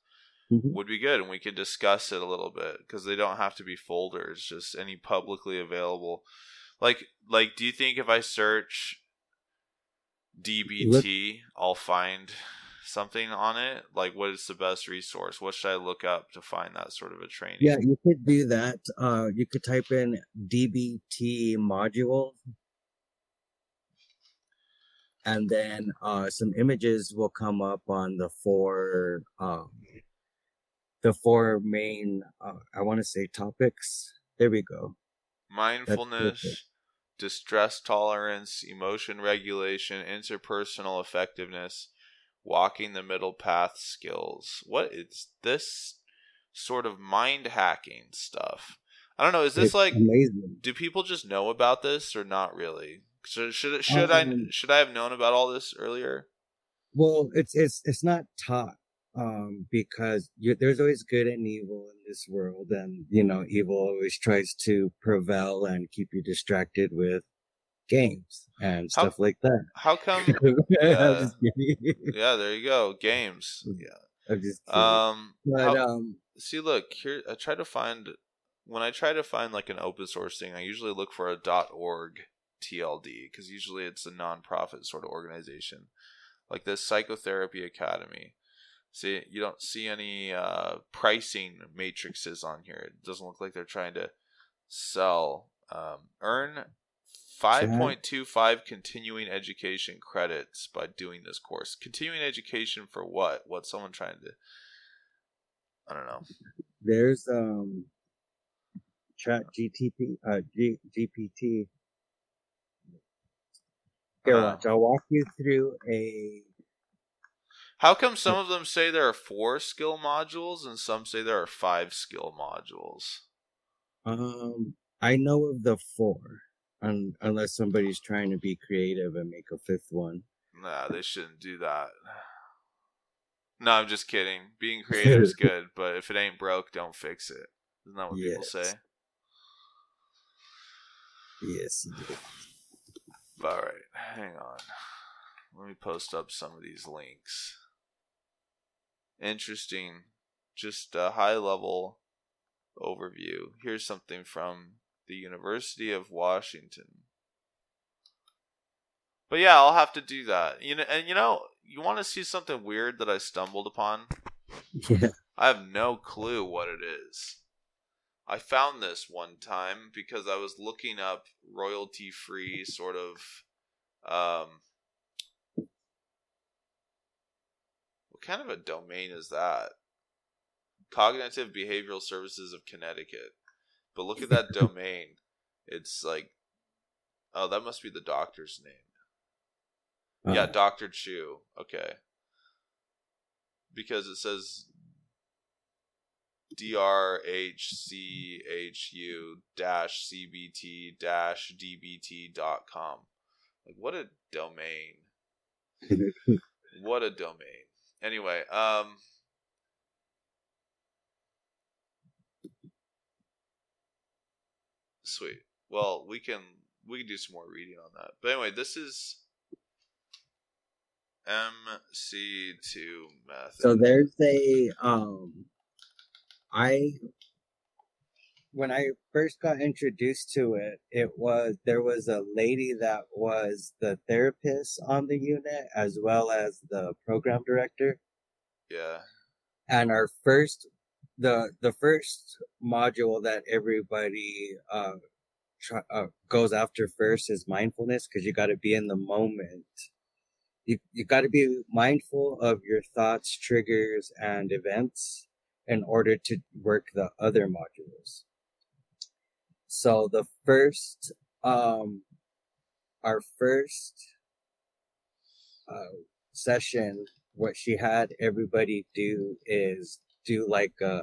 Mhm. would be good, and we could discuss it a little bit because they don't have to be folders, just any publicly available. Like, like, do you think if I search DBT, I'll find something on it? Like, what is the best resource? What should I look up to find that sort of a training? Yeah, you could do that. Uh, you could type in DBT module, and then uh, some images will come up on the four, um, the four main. Uh, I want to say topics. There we go. mindfulness, distress tolerance, emotion regulation, interpersonal effectiveness, walking the middle path skills. What is this sort of mind hacking stuff? I don't know. Is this It's like amazing? do people just know about this or not really? Should should should I Um, should I have known about all this earlier? Well, it's it's it's not taught um because you, there's always good and evil in this world and you know evil always tries to prevail and keep you distracted with games and How- stuff like that How come? [LAUGHS] I'm Yeah. yeah, there you go. Games. Yeah. I'm just. Um. but how- um see look here i try to find when i try to find like an open source thing i usually look for a org tld because usually it's a non-profit sort of organization like this psychotherapy academy see you don't see any uh, pricing matrices on here. It doesn't look like they're trying to sell um, earn 5.25 continuing education credits by doing this course. Continuing education for what? What's someone trying to i don't know. There's um chat gtp uh G, gpt here Uh, watch. I'll walk you through a How come some of them say there are four skill modules and some say there are five skill modules? Um, I know of the four, un- unless somebody's trying to be creative and make a fifth one. Nah, they shouldn't do that. [SIGHS] No, I'm just kidding. Being [LAUGHS] creative is good, but if it ain't broke, don't fix it. Isn't that what people say? Yes. All right, hang on. Let me post up some of these links. Interesting. Just a high level overview. Here's something from the University of Washington. But yeah, I'll have to do that. You know, and you know, you want to see something weird that I stumbled upon? Yeah. I have no clue what it is. I found this one time because I was looking up royalty free sort of um what kind of a domain is that? Cognitive Behavioral Services of Connecticut. But look at that [LAUGHS] domain. It's like oh, that must be the doctor's name. Yeah, Uh, Dr. Chu. Okay. Because it says drhchu dash cbt dash dbt dot com. Like what a domain. [LAUGHS] What a domain. Anyway, um Sweet. Well, we can we can do some more reading on that. But anyway, this is MC2 method. So there's a um I when I first got introduced to it, it was there was a lady that was the therapist on the unit as well as the program director. yeah. And our first the the first module that everybody uh, try, uh goes after first is mindfulness because you got to be in the moment. You you got to be mindful of your thoughts, triggers, and events in order to work the other modules. So the first, um, our first uh, session, what she had everybody do is do like a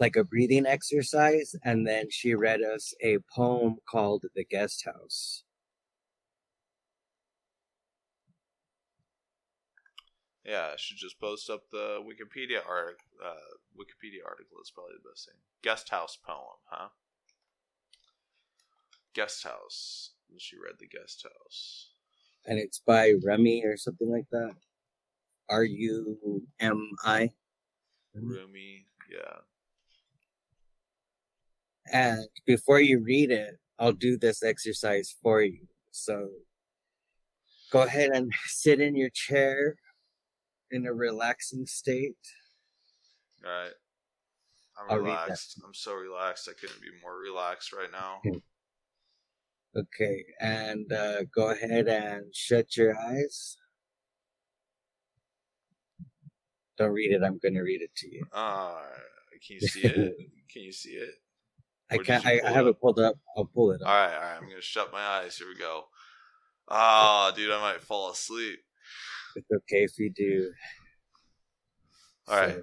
like a breathing exercise, and then she read us a poem called "The Guest House." Yeah, I should just post up the Wikipedia art uh, Wikipedia article is probably the best thing. Guest house poem, huh? Guest house. And She read the guest house. and it's by Remy or something like that. R U M I. Rumi, yeah. And before you read it, I'll do this exercise for you. So go ahead and sit in your chair in a relaxing state. All right. I'm I'll read that. relaxed. I'm so relaxed. I couldn't be more relaxed right now. Hmm. Okay, and uh, go ahead and shut your eyes. Don't read it. I'm going to read it to you. Uh, can you see it? [LAUGHS] Can you see it? I Or did can't. I, I have it pulled up. I'll pull it All up. right, all right. I'm gonna shut my eyes. Here we go. Ah, dude, I might fall asleep. It's okay if you do. All right.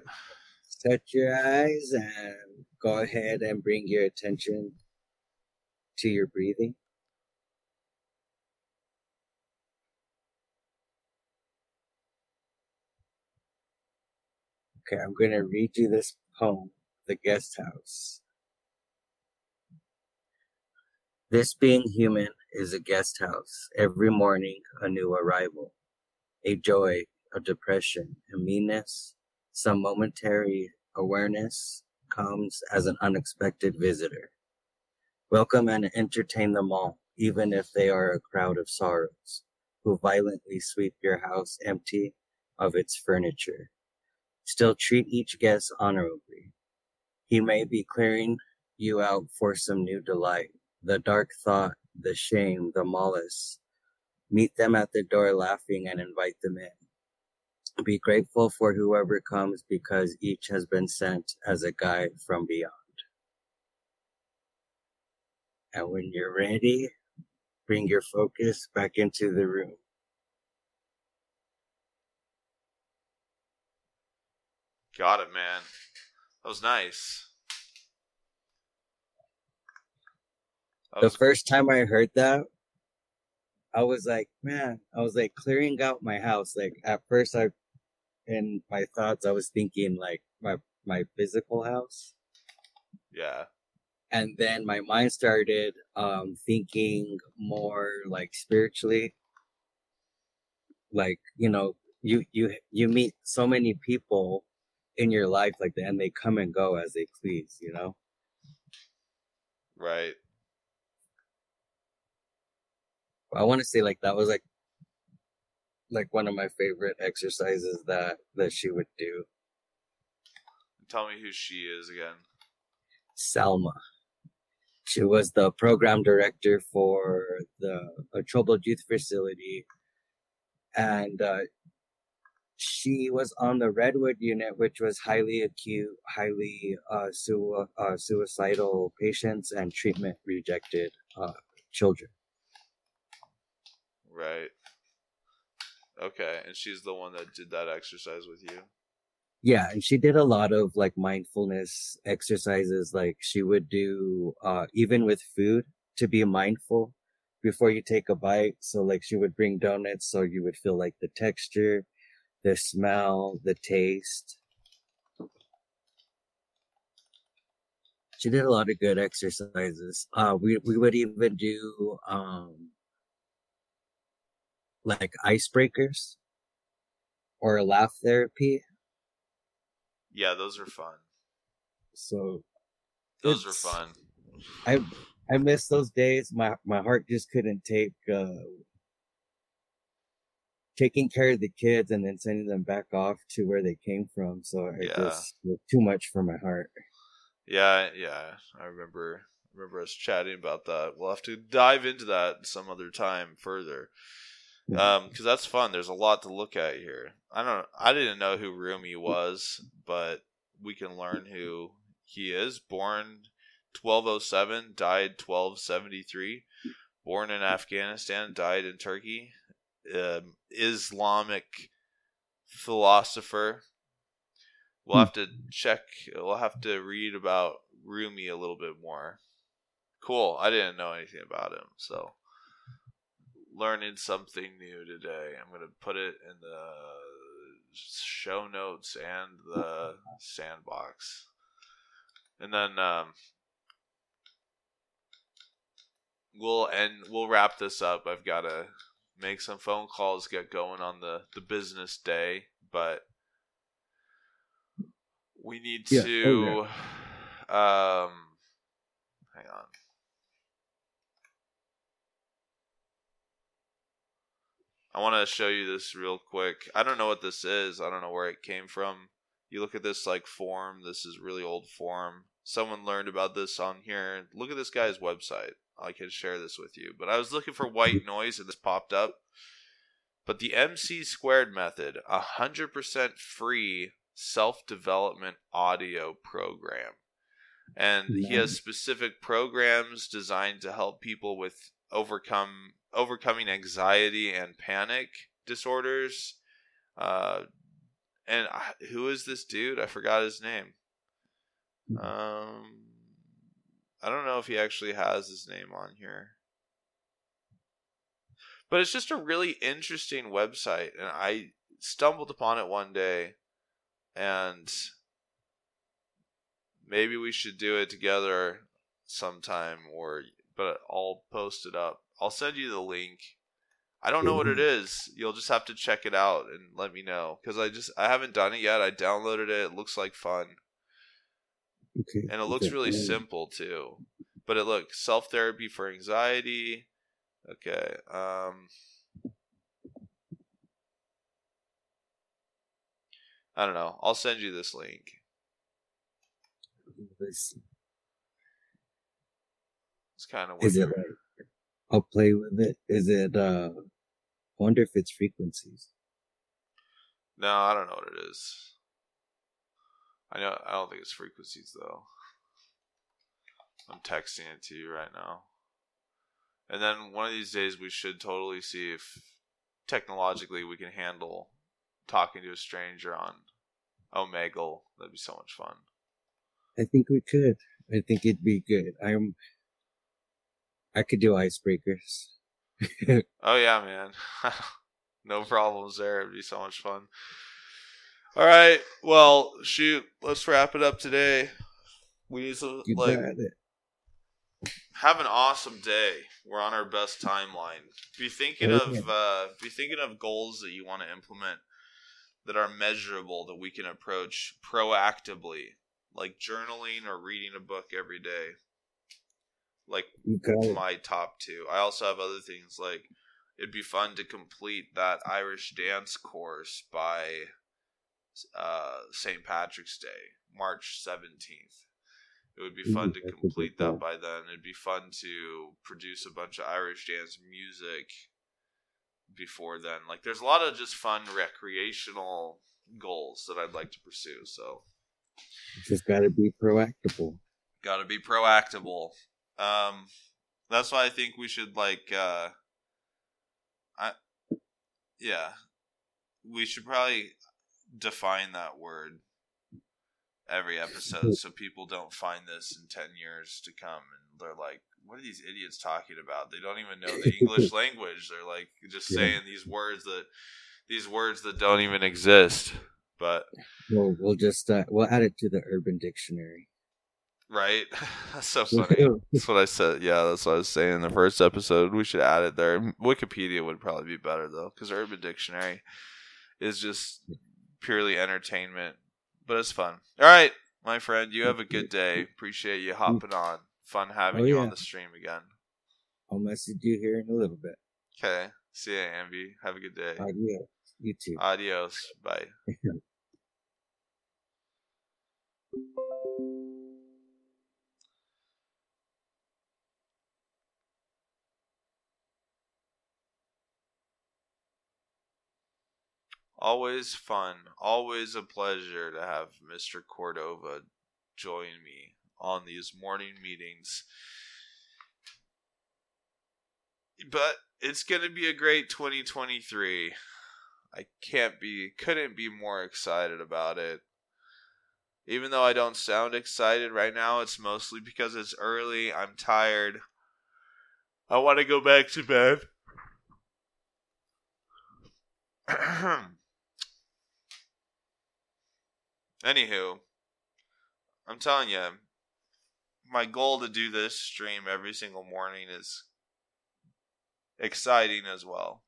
Shut your eyes and go ahead and bring your attention to your breathing. Okay, I'm going to read you this poem, The Guest House. This being human is a guest house, every morning a new arrival, a joy, a depression, a meanness, some momentary awareness comes as an unexpected visitor. Welcome and entertain them all, even if they are a crowd of sorrows, who violently sweep your house empty of its furniture. Still treat each guest honorably. He may be clearing you out for some new delight, the dark thought, the shame, the malice. Meet them at the door laughing and invite them in. Be grateful for whoever comes because each has been sent as a guide from beyond. And when you're ready, bring your focus back into the room. Got it, man. That was nice. That The was- first time I heard that, I was like, man, I was like clearing out my house. Like at first I, in my thoughts, I was thinking like my, my physical house. yeah, and then my mind started um thinking more like spiritually like you know you you you meet so many people in your life like that and they come and go as they please you know right. i want to say like that was like like one of my favorite exercises that that she would do Tell me who she is again. Salma. She was the program director for the a troubled youth facility, and uh, she was on the Redwood unit, which was highly acute, highly uh, su- uh, suicidal patients and treatment rejected uh, children. Right. Okay, and she's the one that did that exercise with you. Yeah, and she did a lot of like mindfulness exercises. Like she would do, uh, even with food, to be mindful before you take a bite. So like she would bring donuts, so you would feel like the texture, the smell, the taste. She did a lot of good exercises. Uh, we we would even do um like icebreakers or laugh therapy. Yeah, those are fun. So Those are fun. I I miss those days. My my heart just couldn't take uh taking care of the kids and then sending them back off to where they came from. So it Yeah. just was too much for my heart. Yeah, yeah. I remember remember us chatting about that. We'll have to dive into that some other time further. Yeah. Um, because that's fun. There's a lot to look at here. I don't. I didn't know who Rumi was, but we can learn who he is. Born 1207, died 1273. Born in Afghanistan, died in Turkey. Um, Islamic philosopher. We'll have to check. We'll have to read about Rumi a little bit more. Cool. I didn't know anything about him, so learning something new today. I'm gonna put it in the show notes and the sandbox, and then um, we'll end. We'll wrap this up. I've got to make some phone calls, get going on the the business day, but we need Yeah, to. Um, hang on. I want to show you this real quick. I don't know what this is. I don't know where it came from. You look at this like form. This is really old form. Someone learned about this on here. Look at this guy's website. I can share this with you. But I was looking for white noise and this popped up. But the MC squared method, a hundred percent free self-development audio program. And he has specific programs designed to help people with overcome overcoming anxiety and panic disorders. Uh, and I- who is this dude? I forgot his name. Um, I don't know if he actually has his name on here. But it's just a really interesting website, and I stumbled upon it one day, and maybe we should do it together sometime, or but I'll post it up. I'll send you the link. I don't know what it is. You'll just have to check it out and let me know because I just I haven't done it yet. I downloaded it. It looks like fun Okay. and it looks okay, really simple too. But it looks self therapy for anxiety. Okay. Um I don't know. I'll send you this link. It's kind of Is it weird. like I'll play with it? Is it uh I wonder if it's frequencies. No, I don't know what it is. I know. I don't think it's frequencies though. I'm texting it to you right now. And then one of these days we should totally see if technologically we can handle talking to a stranger on Omegle. That'd be so much fun. I think we could. I think it'd be good. I'm I could do icebreakers. [LAUGHS] Oh yeah, man. [LAUGHS] no problems there. It'd be so much fun. All right. Well, shoot. Let's wrap it up today. We need to You like have an awesome day. We're on our best timeline. Be thinking Oh, of uh, be thinking of goals that you want to implement that are measurable that we can approach proactively, like journaling or reading a book every day. Like it. my top two. I also have other things like it'd be fun to complete that Irish dance course by uh, St. Patrick's Day, March 17th. It would be fun to that could be complete that by then. It'd be fun to produce a bunch of Irish dance music before then. Like, there's a lot of just fun recreational goals that I'd like to pursue. So, You just got to be proactable. got to be proactable. Um, that's why I think we should like, uh, I, yeah, we should probably define that word every episode so people don't find this in 10 years to come and they're like what are these idiots talking about they don't even know the english [LAUGHS] language they're like just Yeah. saying these words that these words that don't even exist but We'll we'll just uh, we'll add it to the Urban Dictionary. Right? [LAUGHS] That's so funny. that's what i said. Yeah that's what i was saying in the first episode. We should add it there. Wikipedia would probably be better though because urban dictionary is just purely entertainment but it's fun. All right my friend you have a good day. [LAUGHS] Appreciate you mm. hopping on. Fun having Oh, you yeah. on the stream again. I'll message you here in a little bit. okay. See ya Amby have a good day. Adios. You too. adios. Bye [LAUGHS] Always fun, always a pleasure to have Mr. Cordova join me on these morning meetings. But it's going to be a great 2023. I can't be, couldn't be more excited about it. Even though I don't sound excited right now, it's mostly because it's early. I'm tired. I want to go back to bed. [CLEARS THROAT] Anywho, I'm telling you, my goal to do this stream every single morning is exciting as well.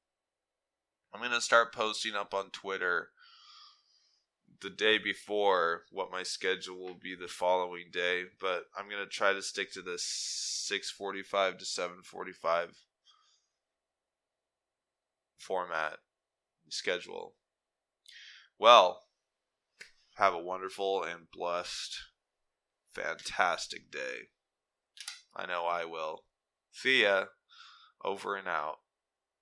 I'm going to start posting up on Twitter the day before what my schedule will be the following day, but I'm going to try to stick to this 6:45 to 7:45 format schedule. Well, have a wonderful and blessed, fantastic day. I know I will. See ya. Over and out.